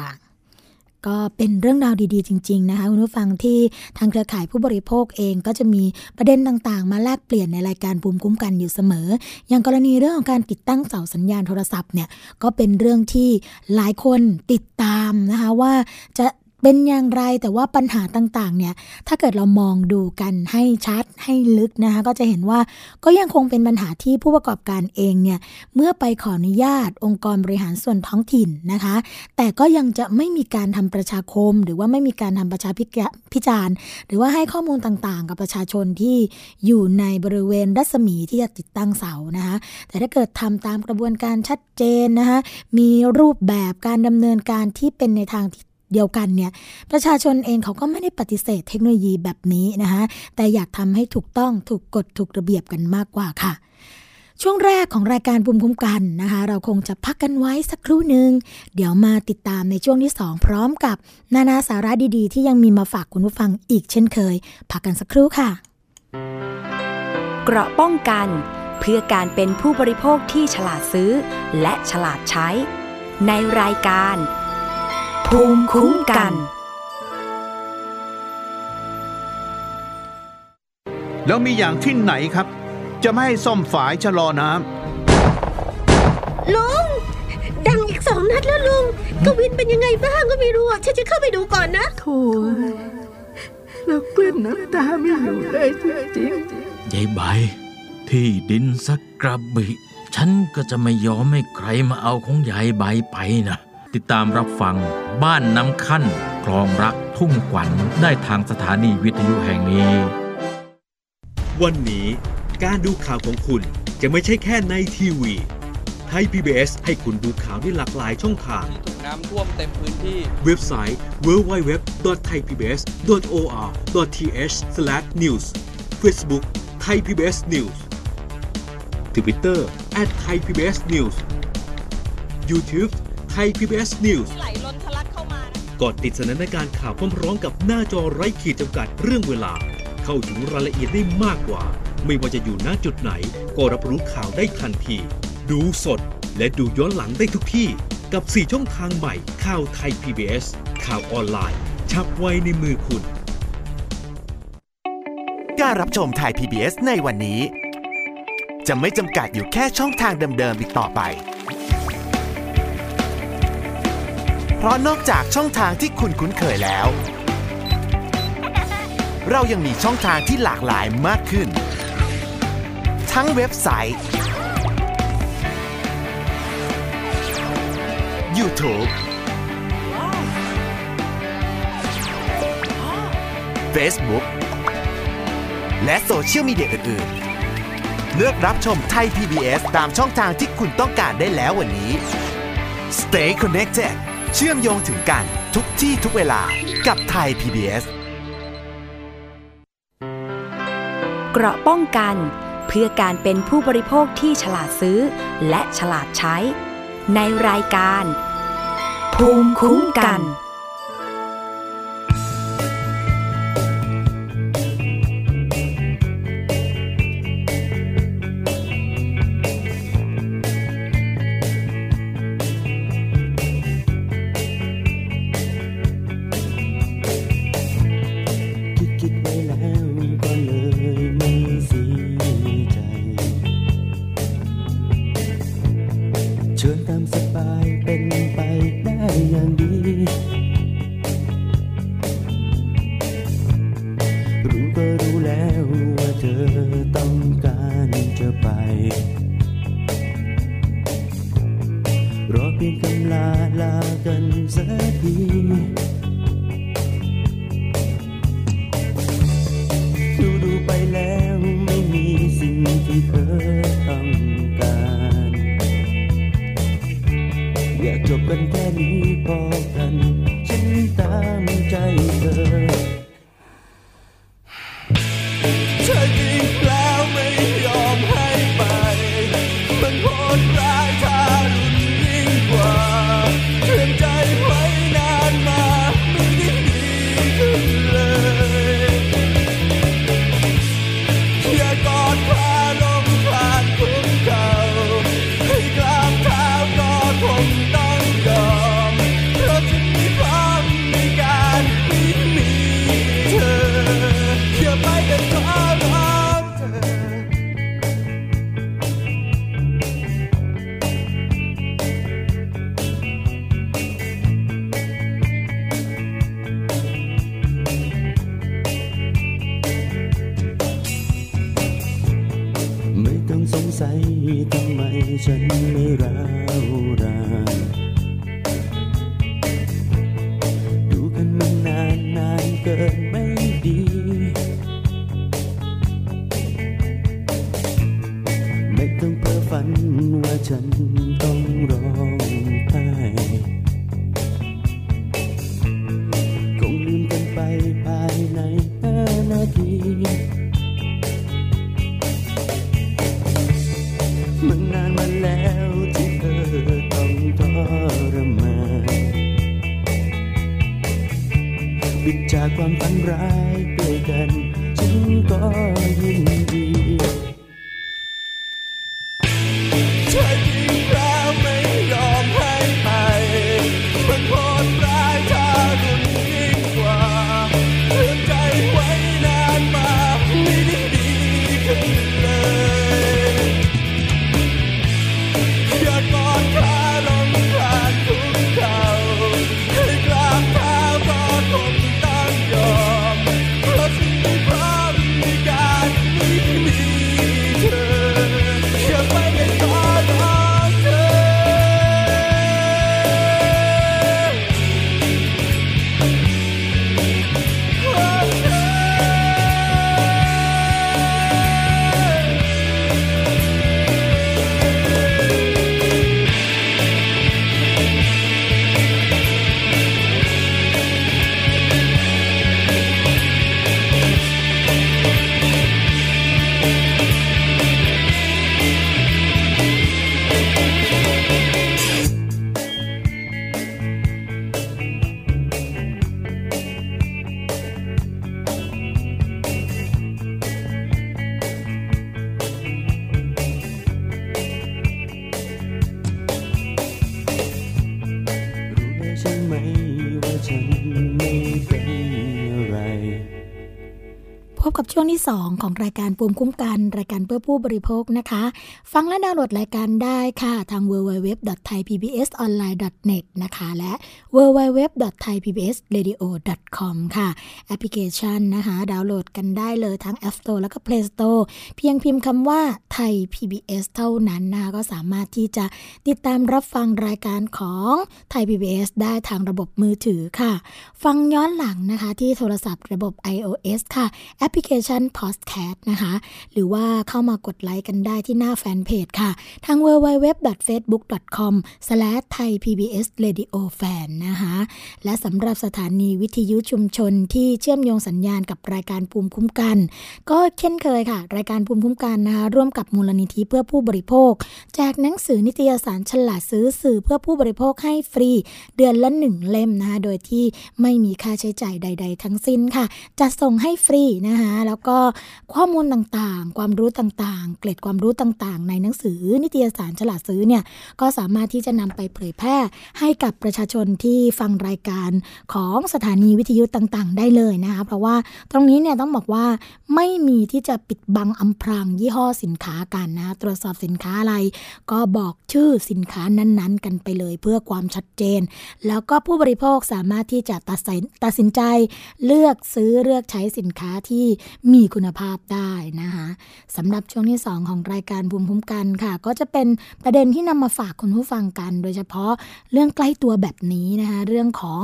ก็เป็นเรื่องราวดีๆจริง ๆ นะคะคุณผู้ฟังที่ทางเครือข่ายผู้บริโภคเองก็จะมีประเด็นต่างๆ มาแลกเปลี่ยนในรายการภูมิคุ้มกันอยู่เสมอ อย่างกรณีเรื่องของการติดตั้งเสาสัญญาณโทรศัพท์เนี่ยก็เป็นเรื่องที่หลายคนติดตามนะคะว่าจะ เป็นอย่างไรแต่ว่าปัญหาต่างๆเนี่ยถ้าเกิดเรามองดูกันให้ชัดให้ลึกนะคะก็จะเห็นว่าก็ยังคงเป็นปัญหาที่ผู้ประกอบการเองเนี่ยเมื่อไปขออนุญาต องค์กรบริหารส่วนท้องถิ่นนะคะ แต่ก็ยังจะไม่มีการทำประชาคม หรือว่าไม่มีการทำประชาพิจารณ์ หรือว่าให้ข้อมูลต่างๆ กับประชาชนที่อยู่ในบริเวณรัศมีที่จะติดตั้งเสานะคะแต่ถ้าเกิดทำตามกระบวนการชัดเจนนะคะมีรูปแบบการดำเนินการที่เป็นในทางที่ เดียวกันเนี่ยประชาชนเองเขาก็ไม่ได้ปฏิเสธเทคโนโลยีแบบนี้นะคะแต่อยากทำให้ถูกต้องถูกกฎถูกระเบียบกันมากกว่าค่ะ ช่วงแรกของรายการภูมิคุ้มกันนะคะ เราคงจะพักกันไว้สักครู่หนึ่งเดี๋ยวมาติดตามในช่วงที่ 2 พร้อมกับนานาสาระดีๆ ที่ยังมีมาฝากคุณผู้ฟังอีกเช่นเคย พักกันสักครู่ค่ะ เกราะป้องกัน เพื่อการเป็นผู้บริโภคที่ฉลาดซื้อ และฉลาดใช้ ในรายการ ภูมิคุ้มกัน แล้วมีอย่างที่ไหนครับ จะไม่ให้ซ่อมฝายชะลอน้ลุง ดังอีกสองนัดแล้วลุง กวินเป็นยังไงบ้างก็ไม่รู้อะฉันจะเข้าไปดูก่อนนะ โถ่แล้วกลั้นน้ำตาไม่อยู่เลยจริงยายใบ ที่ดินสักกระบิ ฉันก็จะไม่ยอมให้ใครมาเอาของยายใบไปนะ ติดตามรับฟัง บ้านน้ำขั้นคลองรักทุ่งขวัญได้ทางสถานีวิทยุแห่งนี้ วันนี้การดูข่าวของคุณจะไม่ใช่แค่ในทีวีไทย PBS ให้คุณดูข่าวได้หลากหลายช่องทางถูกน้ำท่วมเต็มพื้นที่ เว็บไซต์ www.thaipbs.or.th/news Facebook Thai PBS News Twitter @thaipbsnews YouTube Thai PBS News ไหลล้นทะลักเข้ามากดติดสนันในการข่าวพร้อมๆกับหน้าจอไร้ขีดจำกัดเรื่องเวลา เข้าถึงรายละเอียดได้มากกว่า ไม่ว่าจะอยู่ณจุดไหน ก็รับรู้ข่าวได้ทันที ดูสดและดูย้อนหลังได้ทุกที่ กับ 4 ช่องทางใหม่ข่าวไทย PBS ข่าวออนไลน์ ชับไว้ในมือคุณ การรับชมไทย PBS ในวันนี้ จะไม่จำกัดอยู่แค่ช่องทางเดิมๆอีกต่อไป ราะนอกจากช่องทางที่คุณคุ้นเคยแล้ว เรายังมีช่องทางที่หลากหลายมากขึ้น ทั้งเว็บไซต์ YouTube Facebook และโซเชียลมีเดียอื่นๆ เลือกรับชมไทย PBS ตามช่องทางที่คุณต้องการได้แล้ววันนี้ Stay connected เชื่อมโยงถึงกันทุกที่ทุกเวลากับไทย PBS เกราะป้องกันเพื่อการเป็นผู้บริโภคที่ฉลาดซื้อ และฉลาดใช้ ในรายการ ภูมิคุ้มกัน ไานาทีมันนานมาแล้วที่เธอต้องทรมานบิดจากความฝันร้ายด้วยกัน ฉันก็ยิน พบกับช่วงที่ 2 ของรายการภูมคุ้มกัน รายการเพื่อผู้บริโภคนะคะ ฟังและดาวน์โหลดรายการได้ค่ะ ทาง www.thaipbsonline.net นะคะ และ www.thaipbsradio.com ค่ะ แอปพลิเคชันนะคะ ดาวน์โหลดกันได้เลยทั้ง App Store แล้วก็ Play Store เพียงพิมพ์คำว่าไทย PBS เท่านั้นนะคะ ก็สามารถที่จะติดตามรับฟังรายการของไทย PBS ได้ทางระบบมือถือค่ะ ฟังย้อนหลังนะคะที่โทรศัพท์ระบบ iOS ค่ะแอปพลิเคชัน Podcast นะคะ หรือว่าเข้ามากดไลค์กันได้ที่หน้าแฟนเพจค่ะ ทาง www.facebook.com/thaipbsradiofan นะคะ และสำหรับสถานีวิทยุชุมชนที่เชื่อมโยงสัญญาณกับรายการภูมิคุ้มกัน ก็เช่นเคยค่ะ รายการภูมิคุ้มกันนะคะร่วมกับมูลนิธิเพื่อผู้บริโภคแจกหนังสือนิตยสารฉลาดซื้อสื่อเพื่อผู้บริโภคให้ฟรี เดือนละหนึ่งเล่มนะคะโดยที่ไม่มีค่าใช้จ่ายใด ๆ ทั้งสิ้นค่ะจะส่งให้ฟรีนะคะแล้วก็ข้อมูลต่างๆ ความรู้ต่างๆ เกร็ดความรู้ต่างๆ ในหนังสือนิตยสารฉลาดซื้อเนี่ยก็สามารถที่จะนำไปเผยแพร่ให้กับประชาชนที่ฟังรายการของสถานีวิทยุต่างๆ ได้เลยนะคะเพราะว่าตรงนี้เนี่ยต้องบอกว่าไม่มีที่จะปิดบังอำพรางยี่ห้อสินค้ากันนะตรวจสอบสินค้าอะไร ก็บอกชื่อสินค้านั้นๆ กันไปเลยเพื่อความชัดเจน แล้วก็ผู้บริโภคสามารถที่จะตัดสินตัดสินใจ เลือกซื้อเลือกใช้สินค้าที่มีคุณภาพได้นะคะสำหรับช่วงที่ 2 ของรายการภูมิคุ้มกันค่ะ ก็จะเป็นประเด็นที่นำมาฝากคุณผู้ฟังกัน โดยเฉพาะเรื่องใกล้ตัวแบบนี้นะคะเรื่องของ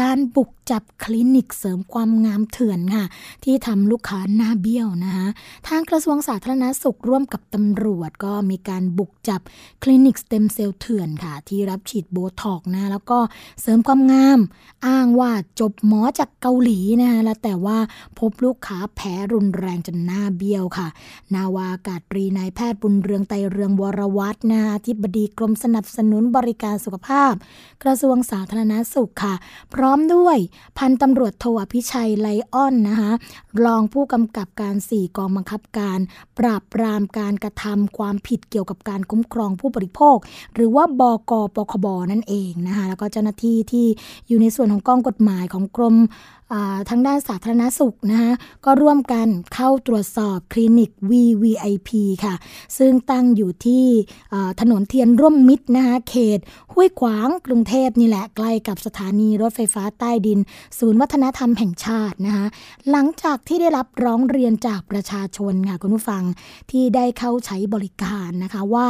การบุกจับคลินิกเสริมความงามเถื่อนค่ะ ที่ทำลูกค้าหน้าเบี้ยวนะคะทางกระทรวงสาธารณสุขร่วมกับตำรวจก็มีการบุกจับคลินิกสเต็มเซลล์เถื่อนค่ะ ที่รับฉีดโบท็อกซ์นะแล้วก็เสริมความงาม อ้างว่าจบหมอจากเกาหลีนะคะแล้วแต่ว่าพบลูกค้าแพ้รุนแรงจนหน้าเบี้ยวค่ะ นาวาอากาศตรีนายแพทย์บุญเรืองไตรเรืองวรวัฒน์นะอธิบดีกรมสนับสนุนบริการสุขภาพ กระทรวงสาธารณสุขค่ะ พร้อมด้วยพันตำรวจโทอภิชัยไลออนนะคะรองผู้กำกับการ4กองบังคับการ ปราบปรามการกระทำความผิดเกี่ยวกับการคุ้มครองผู้บริโภค หรือว่าบกปคบนั่นเองนะคะแล้วก็เจ้าหน้าที่ที่อยู่ในส่วนของกองกฎหมายของกรม ทางด้านสาธารณสุขนะคะก็ร่วมกันเข้าตรวจสอบคลินิก VVIP ค่ะ ซึ่งตั้งอยู่ที่ถนนเทียนร่วมมิตรนะคะเขต ห้วยขวางกรุงเทพนี่แหละใกล้กับสถานีรถไฟฟ้าใต้ดิน ศูนย์วัฒนธรรมแห่งชาตินะคะหลังจากที่ได้รับร้องเรียนจากประชาชนค่ะคุณผู้ฟังที่ได้เข้าใช้บริการนะคะว่า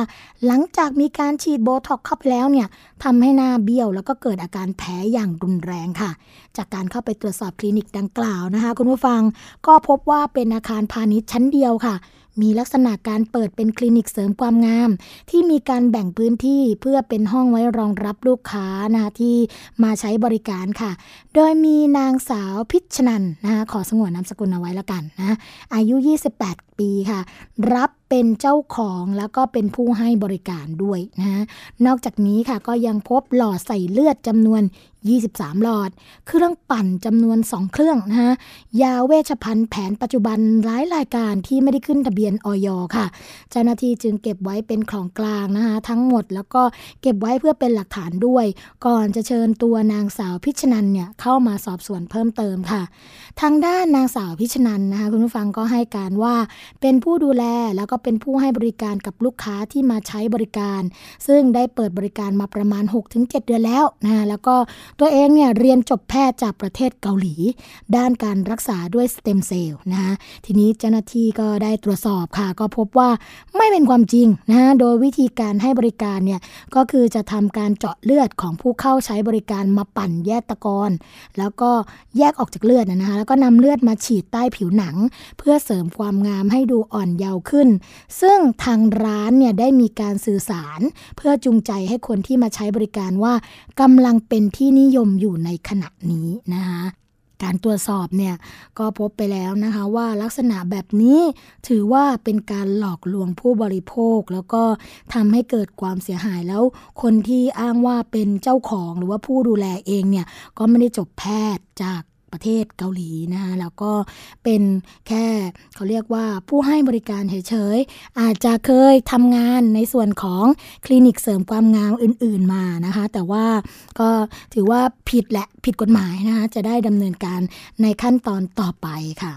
หลังจากมีการฉีดโบท็อกเข้าไปแล้วเนี่ยทำให้หน้าเบี้ยวแล้วก็เกิดอาการแพ้อย่างรุนแรงค่ะ จากการเข้าไปตรวจสอบคลินิกดังกล่าวนะคะ คุณผู้ฟังก็พบว่าเป็นอาคารพาณิชย์ชั้นเดียวค่ะ มีลักษณะการเปิดเป็นคลินิกเสริมความงาม ที่มีการแบ่งพื้นที่เพื่อเป็นห้องไว้รองรับลูกค้านะคะที่มาใช้บริการค่ะ โดยมีนางสาวพิชนันนะคะขอสงวนนามสกุลเอาไว้แล้วกันนะอายุ 28ปีค่ะ รับเป็นเจ้าของแล้วก็เป็นผู้ให้บริการด้วยนะนอกจากนี้ค่ะก็ยังพบหลอดใส่เลือดจำนวน 23 หลอด เครื่องปั่นจำนวน 2 เครื่องนะฮะยาเวชภัณฑ์แผนปัจจุบันหลายรายการที่ไม่ได้ขึ้นทะเบียนออยค่ะ เจ้าหน้าที่จึงเก็บไว้เป็นของกลางนะคะทั้งหมดแล้วก็เก็บไว้เพื่อเป็นหลักฐานด้วย ก่อนจะเชิญตัวนางสาวพิชนันเนี่ยเข้ามาสอบสวนเพิ่มเติมค่ะ ทางด้านนางสาวพิชนันนะคะคุณผู้ฟังก็ให้การว่าเป็นผู้ดูแลแล้วก็เป็นผู้ให้บริการกับลูกค้าที่มาใช้บริการ ซึ่งได้เปิดบริการมาประมาณ 6-7 เดือนแล้วนะแล้วก็ตัวเองเนี่ยเรียนจบแพทย์จากประเทศเกาหลี ด้านการรักษาด้วยสเต็มเซลล์นะคะทีนี้เจ้าหน้าที่ก็ได้ตรวจสอบค่ะ ก็พบว่าไม่เป็นความจริงนะโดยวิธีการให้บริการเนี่ยก็คือจะทำการเจาะเลือดของผู้เข้าใช้บริการมาปั่นแยกตะกอนแล้วก็แยกออกจากเลือดนะคะแล้วก็นำเลือดมาฉีดใต้ผิวหนัง เพื่อเสริมความงามให้ดูอ่อนเยาว์ขึ้น ซึ่งทางร้านเนี่ยได้มีการสื่อสาร เพื่อจูงใจให้คนที่มาใช้บริการว่ากำลังเป็นที่นิยมอยู่ในขณะนี้นะคะการตรวจสอบเนี่ยก็พบไปแล้วนะคะว่าลักษณะแบบนี้ถือว่าเป็นการหลอกลวงผู้บริโภค แล้วก็ทำให้เกิดความเสียหายแล้ว คนที่อ้างว่าเป็นเจ้าของหรือว่าผู้ดูแลเองเนี่ยก็ไม่ได้จบแพทย์จาก ประเทศเกาหลีนะคะแล้วก็เป็นแค่เขาเรียกว่าผู้ให้บริการเฉยๆอาจจะเคยทำงานในส่วนของคลินิกเสริมความงามอื่น ๆมานะคะ แต่ว่าก็ถือว่าผิดแหละผิดกฎหมายนะคะจะได้ดำเนินการในขั้นตอนต่อไปค่ะ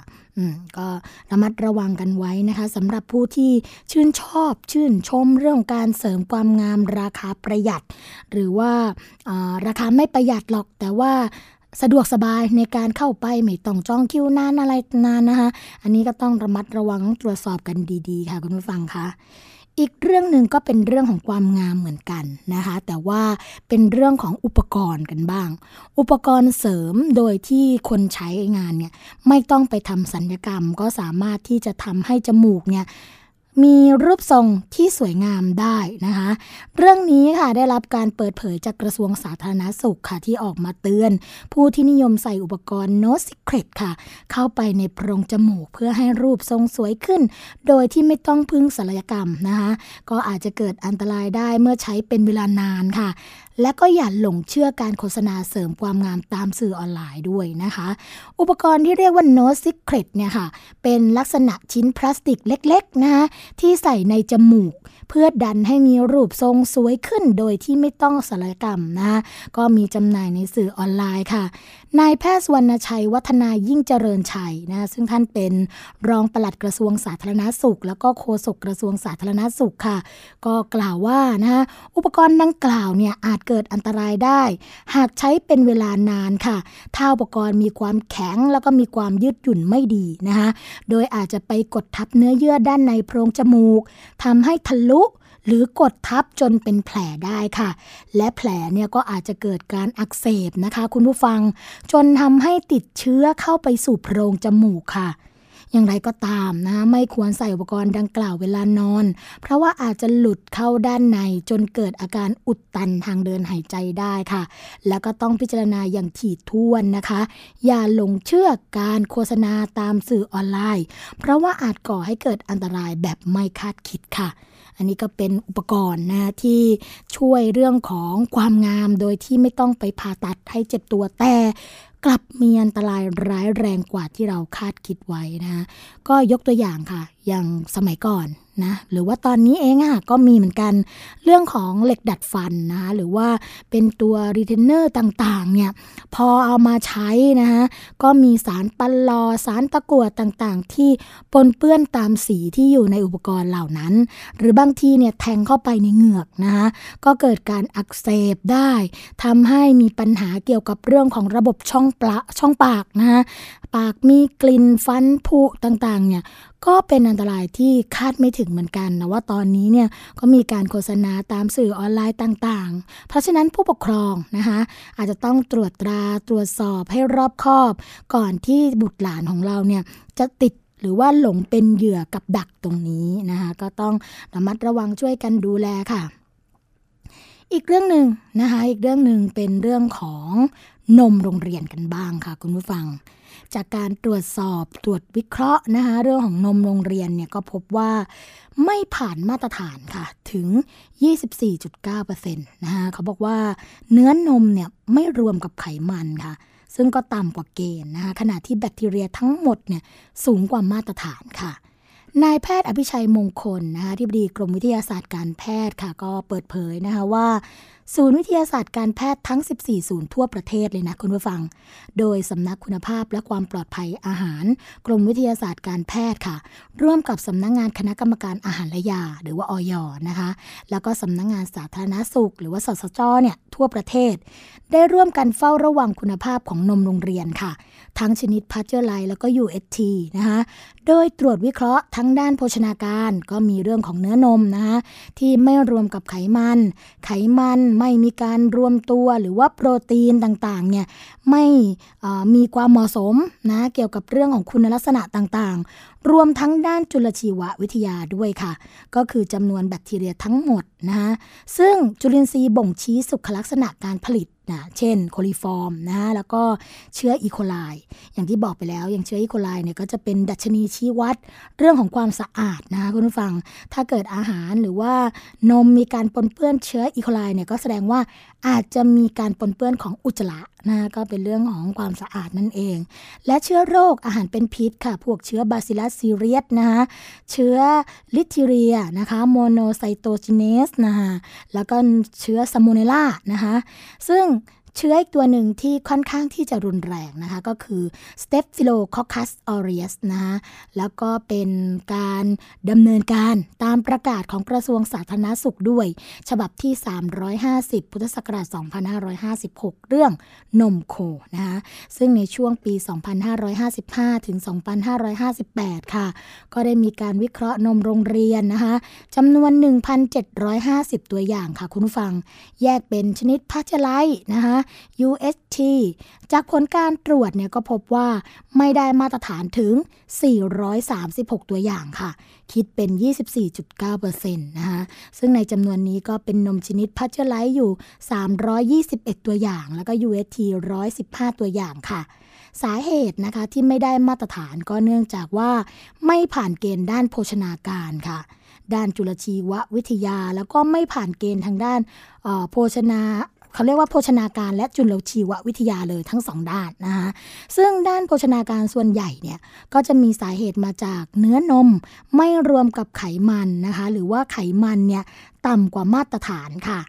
ก็ระมัดระวังกันไว้นะคะสำหรับผู้ที่ชื่นชอบชื่นชมเรื่องการเสริมความงามราคาประหยัด หรือว่าราคาไม่ประหยัดหรอกแต่ว่า สะดวกสบายในการเข้าไปไม่ต้องจองคิวนานอะไรนานนะคะ อันนี้ก็ต้องระมัดระวังตรวจสอบกันดีๆ ค่ะคุณผู้ฟังคะอีกเรื่องหนึ่งก็เป็นเรื่องของความงามเหมือนกันนะคะ แต่ว่าเป็นเรื่องของอุปกรณ์กันบ้าง อุปกรณ์เสริมโดยที่คนใช้งานเนี่ยไม่ต้องไปทำสัญญกรรมก็สามารถที่จะทำให้จมูกเนี่ย มีรูปทรงที่สวยงามได้นะคะ เรื่องนี้ค่ะได้รับการเปิดเผยจากกระทรวงสาธารณสุขค่ะที่ออกมาเตือน ผู้ที่นิยมใส่อุปกรณ์ No Secret ค่ะ เข้าไปในโพรงจมูกเพื่อให้รูปทรงสวยขึ้น โดยที่ไม่ต้องพึ่งศัลยกรรมนะคะ ก็อาจจะเกิดอันตรายได้เมื่อใช้เป็นเวลานานค่ะ และก็อย่าหลงเชื่อการโฆษณาเสริมความงามตามสื่อออนไลน์ด้วยนะคะ อุปกรณ์ที่เรียกว่า No Secret เนี่ยค่ะ เป็นลักษณะชิ้นพลาสติกเล็กๆนะคะที่ใส่ในจมูก เพื่อดันให้มีรูปทรงสวยขึ้นโดยที่ไม่ต้องศัลยกรรมนะ ก็มีจำหน่ายในสื่อออนไลน์ค่ะ นายแพทย์สวรรณชัย วัฒนายิ่งเจริญชัยนะซึ่งท่านเป็นรองปลัดกระทรวงสาธารณาสุข แล้วก็โฆษกกระทรวงสาธารณาสุขค่ะ ก็กล่าวว่านะคะอุปกรณ์ดังกล่าวเนี่ยอาจเกิดอันตรายได้ หากใช้เป็นเวลานานค่ะ ถ้าอุปกรณ์มีความแข็งแล้วก็มีความยืดหยุ่นไม่ดีนะคะโดยอาจจะไปกดทับเนื้อเยื่อด้านในโพรงจมูกทำให้ทะลุ หรือกดทับจนเป็นแผลได้ค่ะ และแผลเนี่ยก็อาจจะเกิดการอักเสบนะคะ คุณผู้ฟัง จนทำให้ติดเชื้อเข้าไปสู่โพรงจมูกค่ะอย่างไรก็ตามนะไม่ควรใส่อุปกรณ์ดังกล่าวเวลานอน เพราะว่าอาจจะหลุดเข้าด้านในจนเกิดอาการอุดตันทางเดินหายใจได้ค่ะ แล้วก็ต้องพิจารณาอย่างถี่ถ้วนนะคะ อย่าหลงเชื่อการโฆษณาตามสื่อออนไลน์ เพราะว่าอาจก่อให้เกิดอันตรายแบบไม่คาดคิดค่ะ อันนี้ก็เป็นอุปกรณ์นะที่ช่วยเรื่องของความงามโดยที่ไม่ต้องไปผ่าตัดให้เจ็บตัวแต่ กลับมีอันตรายร้ายแรงกว่าที่เราคาดคิดไว้นะคะก็ยกตัวอย่างค่ะ อย่างสมัยก่อนนะหรือว่าตอนนี้เองอะก็มีเหมือนกันเรื่องของเหล็กดัดฟันนะคะหรือว่าเป็นตัวรีเทนเนอร์ต่างๆเนี่ยพอเอามาใช้นะคะก็มีสารปัลลอสารตะกั่วต่างๆ ที่ปนเปื้อนตามสีที่อยู่ในอุปกรณ์เหล่านั้น หรือบางทีเนี่ยแทงเข้าไปในเหงือกนะคะก็เกิดการอักเสบได้ทำให้มีปัญหาเกี่ยวกับเรื่องของระบบช่องปละช่องปากนะคะปากมีกลิ่นฟันผุต่างๆเนี่ยก็เป็นอันตรายที่คาดไม่ถึงเหมือนกันนะว่าตอนนี้เนี่ยก็มีการโฆษณาตามสื่อออนไลน์ต่างๆ เพราะฉะนั้นผู้ปกครองนะคะอาจจะต้องตรวจตราตรวจสอบให้รอบคอบ ก่อนที่บุตรหลานของเราเนี่ยจะติดหรือว่าหลงเป็นเหยื่อกับดักตรงนี้นะคะก็ต้องระมัดระวังช่วยกันดูแลค่ะ อีกเรื่องหนึ่งนะคะอีกเรื่องหนึ่งเป็นเรื่องของ นมโรงเรียนกันบ้างค่ะคุณผู้ฟัง จากการตรวจสอบตรวจวิเคราะห์นะคะเรื่องของนมโรงเรียนเนี่ยก็พบว่าไม่ผ่านมาตรฐานค่ะถึง 24.9%นะคะเขาบอกว่าเนื้อนมเนี่ยไม่รวมกับไขมันค่ะ ซึ่งก็ต่ำกว่าเกณฑ์นะคะขณะที่แบคทีเรียทั้งหมดเนี่ยสูงกว่ามาตรฐานค่ะนายแพทย์อภิชัยมงคลนะคะที่บดีกรมวิทยาศาสตร์การแพทย์ค่ะ ก็เปิดเผยนะคะว่าศูนย์วิทยาศาสตร์การแพทย์ทั้ง 14 ศูนย์ทั่วประเทศเลยนะคุณผู้ฟัง โดยสำนักคุณภาพและความปลอดภัยอาหาร กรมวิทยาศาสตร์การแพทย์ค่ะ ร่วมกับสำนักงงานคณะกรรมการอาหารและยา หรือว่าออยนะคะ แล้วก็สำนักงงานสาธารณสุข หรือว่าสสจเนี่ยทั่วประเทศ ได้ร่วมกันเฝ้าระวังคุณภาพของนมโรงเรียนค่ะ ทั้งชนิดพัชเจอร์ไลแล้วก็ UST นะคะโดยตรวจวิเคราะห์ทั้งด้านโภชนาการก็มีเรื่องของเนื้อนมนะคะที่ไม่รวมกับไขมัน ไขมันไม่มีการรวมตัวหรือว่าโปรตีนต่างๆเนี่ยไม่มีความเหมาะสมนะเกี่ยวกับเรื่องของคุณลักษณะต่างๆ รวมทั้งด้านจุลชีววิทยาด้วยค่ะ ก็คือจำนวนแบคทีเรียทั้งหมดนะคะซึ่งจุลินทรีย์บ่งชี้สุขลักษณะการผลิตนะเช่นโคลิฟอร์มนะแล้วก็เชื้ออีโคไลอย่างที่บอกไปแล้ว อย่างเชื้ออีโคไลเนี่ยก็จะเป็นดัชนีชี้วัดเรื่องของความสะอาดนะคะคุณผู้ฟัง ถ้าเกิดอาหารหรือว่านมมีการปนเปื้อนเชื้ออีโคไลเนี่ยก็แสดงว่า อาจจะมีการปนเปื้อนของอุจจาระนะก็เป็นเรื่องของความสะอาดนั่นเอง และเชื้อโรคอาหารเป็นพิษค่ะ พวกเชื้อ Bacillus cereus นะคะเชื้อ Listeria นะคะ monocytogenes นะคะแล้วก็เชื้อซามูเนล่านะคะซึ่ง เชื้ออีกตัวหนึ่งที่ค่อนข้างที่จะรุนแรงนะคะ ก็คือ Staphylococcus aureus นะคะแล้วก็เป็นการดำเนินการตามประกาศของกระทรวงสาธารณสุขด้วย ฉบับที่ 350 พุทธศักราช 2556 เรื่องนมโคนะคะซึ่งในช่วงปี 2555 ถึง 2558 ค่ะ ก็ได้มีการวิเคราะห์นมโรงเรียนนะคะจำนวน 1,750 ตัวอย่างค่ะคุณผู้ฟัง แยกเป็นชนิดพัชไลนะคะ UST จากผลการตรวจเนี่ยก็พบว่าไม่ได้มาตรฐานถึง 436 ตัวอย่างค่ะ คิดเป็น 24.9%นะคะซึ่งในจำนวนนี้ก็เป็นนมชนิดพัชเจอร์ไลท์อยู่ 321 ตัวอย่าง แล้วก็ UST 115 ตัวอย่างค่ะสาเหตุนะคะที่ไม่ได้มาตรฐานก็เนื่องจากว่าไม่ผ่านเกณฑ์ด้านโภชนาการค่ะ ด้านจุลชีววิทยาแล้วก็ไม่ผ่านเกณฑ์ทางด้านโภชนา เขาเรียกว่าโภชนาการและจุลชีววิทยาเลยทั้งสองด้านนะคะซึ่งด้านโภชนาการส่วนใหญ่เนี่ยก็จะมีสาเหตุมาจากเนื้อนมไม่รวมกับไขมันนะคะหรือว่าไขมันเนี่ยต่ำกว่ามาตรฐานค่ะ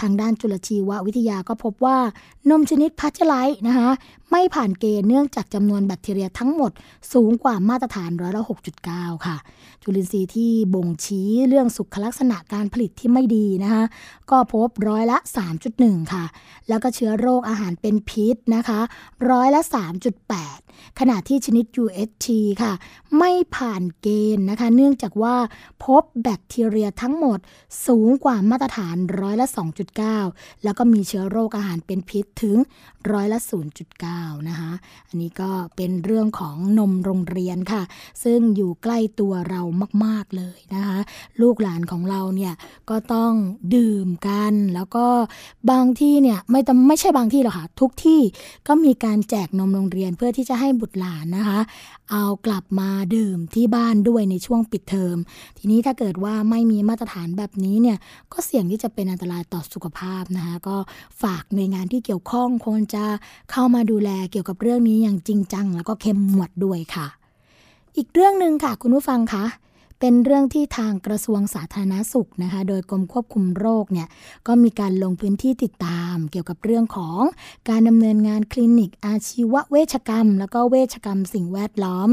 ทางด้านจุลชีววิทยาก็พบว่านมชนิดพัชไลท์นะคะไม่ผ่านเกณฑ์เนื่องจากจำนวนแบคทีเรียทั้งหมดสูงกว่ามาตรฐานร้อยละ6.9 ค่ะ จุลินทรีย์ที่บ่งชี้เรื่องสุขลักษณะการผลิตที่ไม่ดีนะคะ ก็พบร้อยละ 3.1 ค่ะ แล้วก็เชื้อโรคอาหารเป็นพิษนะคะร้อยละ 3.8 ขณะที่ชนิด UHT ค่ะ ไม่ผ่านเกณฑ์นะคะ เนื่องจากว่าพบแบคทีเรียทั้งหมดสูงกว่ามาตรฐานร้อยละ 2.9 แล้วก็มีเชื้อโรคอาหารเป็นพิษถึงร้อยละ 0.9นะคะอันนี้ก็เป็นเรื่องของนมโรงเรียนค่ะ ซึ่งอยู่ใกล้ตัวเรามาก ๆ เลยนะคะ ลูกหลานของเราเนี่ยก็ต้องดื่มกัน แล้วก็บางที่เนี่ยไม่ต้องไม่ใช่บางที่หรอกค่ะ ทุกที่ก็มีการแจกนมโรงเรียนเพื่อที่จะให้บุตรหลานนะคะเอากลับมาดื่มที่บ้านด้วยในช่วงปิดเทอม ทีนี้ถ้าเกิดว่าไม่มีมาตรฐานแบบนี้เนี่ยก็เสี่ยงที่จะเป็นอันตรายต่อสุขภาพนะคะก็ฝากหน่วยงานที่เกี่ยวข้องควรจะเข้ามาดูแลเกี่ยวกับเรื่องนี้อย่างจริงจัง แล้วก็เข้มงวดด้วยค่ะ อีกเรื่องหนึ่งค่ะคุณผู้ฟังคะ เป็นเรื่องที่ทางกระทรวงสาธารณสุขนะคะ โดยกรมควบคุมโรคเนี่ยก็มีการลงพื้นที่ติดตาม เกี่ยวกับเรื่องของการดำเนินงานคลินิก อาชีวเวชกรรม แล้วก็เวชกรรมสิ่งแวดล้อม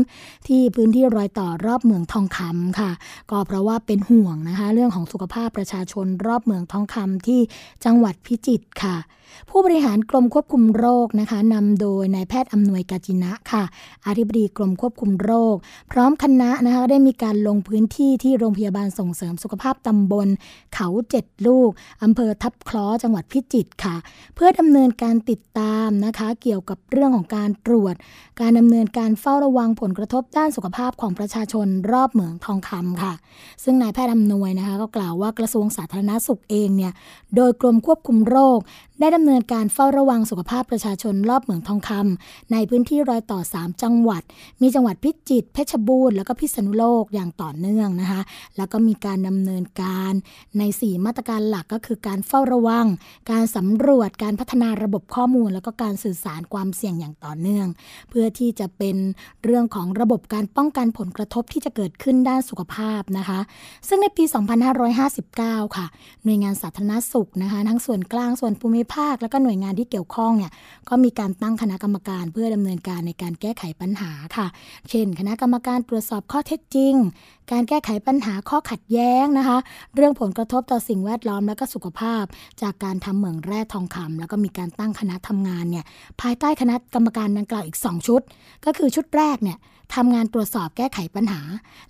ที่พื้นที่รอยต่อรอบเมืองทองคำค่ะ ก็เพราะว่าเป็นห่วงนะคะ เรื่องของสุขภาพประชาชนรอบเมืองทองคำที่จังหวัดพิจิตรค่ะผู้บริหารกรมควบคุมโรคนะคะนำโดยนายแพทย์อำนวยกาจินะค่ะอธิบดีกรมควบคุมโรค พร้อมคณะนะคะได้มีการลงพื้นื้นที่ที่โรงพยาบาลส่งเสริมสุขภาพตำบล เขาเจ็ดลูกอำเภอทับคล้อจังหวัดพิจิตรค่ะ เพื่อดำเนินการติดตามนะคะ เกี่ยวกับเรื่องของการตรวจ การดำเนินการเฝ้าระวังผลกระทบด้านสุขภาพของประชาชนรอบเหมืองทองคำค่ะ ซึ่งนายแพทย์อำนวยนะคะก็กล่าวว่ากระทรวงสาธารณสุขเองเนี่ยโดยกรมควบคุมโรคได้ดำเนินการเฝ้าระวังสุขภาพประชาชนรอบเหมืองทองคำในพื้นที่รอยต่อ 3 จังหวัด มีจังหวัดพิจิตรเพชรบูรณ์แล้วก็พิษณุโลกอย่างต่อเนื่องนะคะ แล้วก็มีการดำเนินการใน 4 มาตรการหลักก็คือการเฝ้าระวัง การสำรวจการพัฒนาระบบข้อมูล แล้วก็การสื่อสารความเสี่ยงอย่างต่อเนื่อง เพื่อที่จะเป็นเรื่องของระบบการป้องกันผลกระทบที่จะเกิดขึ้นด้านสุขภาพนะคะ ซึ่งในปี 2559 ค่ะหน่วยงานสาธารณสุขนะคะ ทั้งส่วนกลางส่วนภูมิภาค แล้วก็หน่วยงานที่เกี่ยวข้องเนี่ยก็มีการตั้งคณะกรรมการเพื่อดำเนินการในการแก้ไขปัญหาค่ะ เช่น คณะกรรมการตรวจสอบข้อเท็จจริง การแก้ไขปัญหาข้อขัดแย้งนะคะ เรื่องผลกระทบต่อสิ่งแวดล้อมและก็สุขภาพ จากการทำเหมืองแร่ทองคำแล้วก็มีการตั้งคณะทำงานเนี่ยภายใต้คณะกรรมการดังกล่าวอีก 2 ชุด ก็คือชุดแรกเนี่ย ทำงานตรวจสอบแก้ไขปัญหา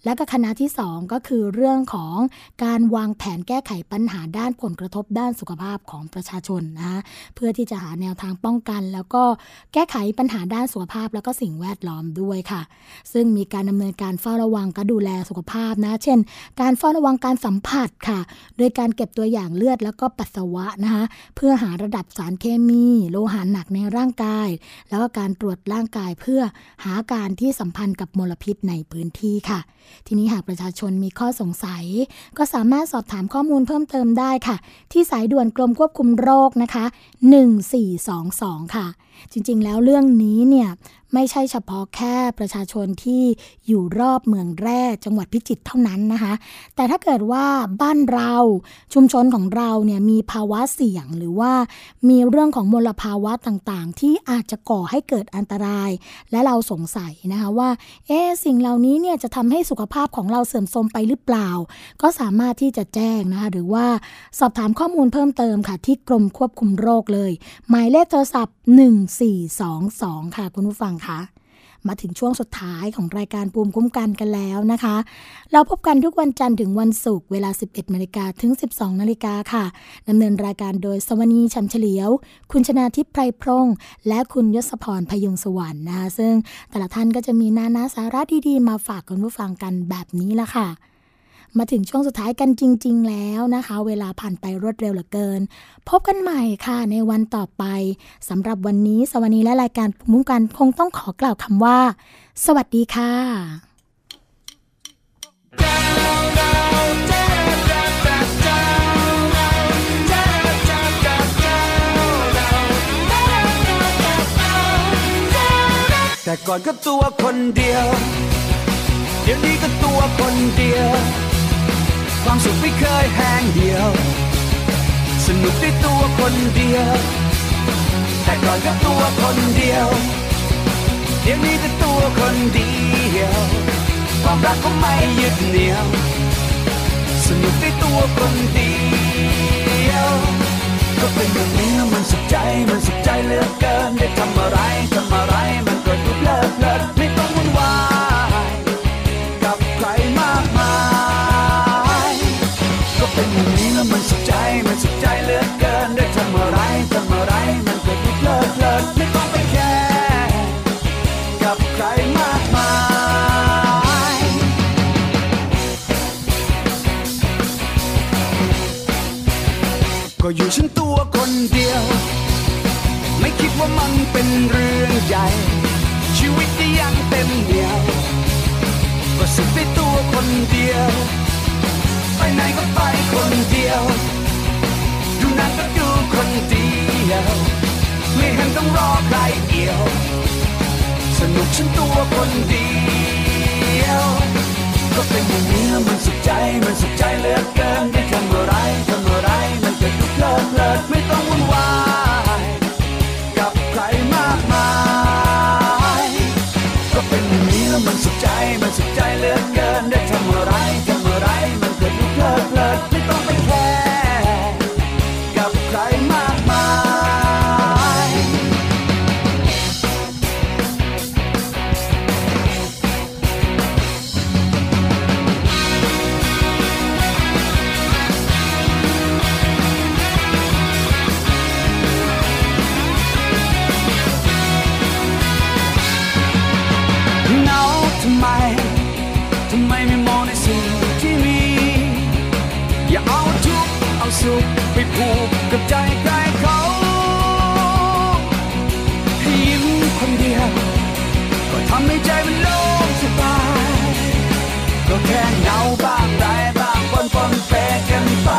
และก็คณะที่ 2 ก็คือเรื่องของการวางแผนแก้ไขปัญหาด้านผลกระทบด้านสุขภาพของประชาชนนะคะเพื่อที่จะหาแนวทางป้องกัน แล้วก็แก้ไขปัญหาด้านสุขภาพ แล้วก็สิ่งแวดล้อมด้วยค่ะ ซึ่งมีการดำเนินการเฝ้าระวังก็ดูแลสุขภาพนะ เช่น การเฝ้าระวังการสัมผัสค่ะ โดยการเก็บตัวอย่างเลือดแล้วก็ปัสสาวะนะคะเพื่อหาระดับสารเคมี โลหะหนักในร่างกาย แล้วก็การตรวจร่างกายเพื่อหาการที่สัมพันธ์กับมลพิษในพื้นที่ค่ะ ทีนี้หากประชาชนมีข้อสงสัย ก็สามารถสอบถามข้อมูลเพิ่มเติมได้ค่ะ ที่สายด่วนกรมควบคุมโรคนะคะ 1422 ค่ะ จริงๆ แล้วเรื่องนี้เนี่ย ไม่ใช่เฉพาะแค่ประชาชนที่อยู่รอบเมืองแร่จังหวัดพิจิตรเท่านั้นนะคะ แต่ถ้าเกิดว่าบ้านเราชุมชนของเราเนี่ยมีภาวะเสี่ยงหรือว่ามีเรื่องของมลภาวะต่างๆ ที่อาจจะก่อให้เกิดอันตราย และเราสงสัยนะคะว่าเอ๊สิ่งเหล่านี้เนี่ยจะทำให้สุขภาพของเราเสื่อมโทรมไปหรือเปล่า ก็สามารถที่จะแจ้งนะคะหรือว่าสอบถามข้อมูลเพิ่มเติมค่ะ ที่กรมควบคุมโรคเลย หมายเลขโทรศัพท์ 1422 ค่ะ คุณผู้ฟังคะ มาถึงช่วงสุดท้ายของรายการภูมิคุ้มกันกันแล้วนะคะ เราพบกันทุกวันจันทร์ถึงวันศุกร์เวลา 11นาฬิกาถึง 12นาฬิกาค่ะดำเนินรายการโดยสวนีชัมเฉลียว คุณชนาทิพย์ไพรพรงและคุณยศพรพยุงสวรรค์นะคะซึ่งแต่ละท่านก็จะมีนานาสาระดีๆ มาฝากคุณผู้ฟังกันแบบนี้ละค่ะ มาถึงช่วงสุดท้ายกันจริง ๆ แล้วนะคะ เวลาผ่านไปรวดเร็วเหลือเกิน พบกันใหม่ค่ะในวันต่อไปสำหรับวันนี้ สวัสดีและรายการภูมิคุ้มกันคงต้องขอกล่าวคำว่า สวัสดีค่ะแต่ก่อนก็ตัวคนเดียว เดี๋ยวนี้ก็ตัวคนเดียว ความสุขไม่เคยแห้งเดียว สนุกได้ตัวคนเดียว แต่ก่อนก็ตัวคนเดียว เดี๋ยวนี้ก็ตัวคนเดียว ความรักก็ไม่ยึดเหนี่ยว สนุกได้ตัวคนเดียว ก็เป็นอย่างนี้มันสุขใจมันสุขใจเหลือเกิน ได้ทำอะไรทำอะไรมันก็ดูเพลิดเพลินไม่ต้องวุ่นวาย เป็นอย่างนี้แล้วมันสุขใจมันสุขใจเหลือเกินได้ทำอะไรทำอะไรมันก็ดูเพลิดเพลินไม่ต้องไปแคร์กับใครมากมายก็อยู่ฉันตัวคนเดียว ไม่คิดว่ามันเป็นเรื่องใหญ่ ชีวิตก็ยังเต็มเหนียวก็สุขได้ตัวคนเดียว ไหนก็ไปคนเดียว ดูหนังก็ดูคนเดียว ไม่เห็นต้องรอใครเกี่ยว สนุกฉันตัวคนเดียว ก็เป็นอย่างนี้มันสุขใจ มันสุขใจเหลือเกินได้ทำอะไรทำอะไรมันจะดูเพลิดเพลินไม่ต้องวุ่นวาย สุขไปผูกกับใจใครเขาให้ยิ้มคนเดียว ก็ทำให้ใจมันโล่งสบาย ก็แค่เหงาบ้างได้บ้างปนปนเปกันไป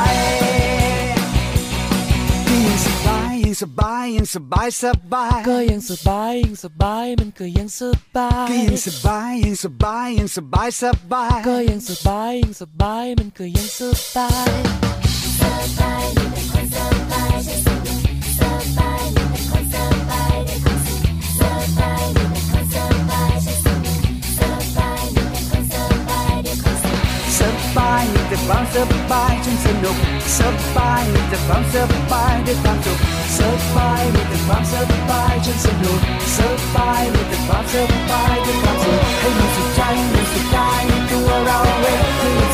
ยิ่งสบายยิ่งสบายยิ่งสบายสบาย ก็ยังสบายยังสบายมันก็ยังสบายก็ยิ่งสบายยิ่งสบายยิ่งสบายสบาย ก็ยังสบายยังสบายมันก็ยังสบาย ความสบายฉันสนุกสบายมีแต่ความสบายด้วยความสุขสบายมีแต่ความสบายฉันสนุกสบายมีแต่ความสบายด้วยความสุขให้มันสุขใจมันสุขกายในตัวเราเอง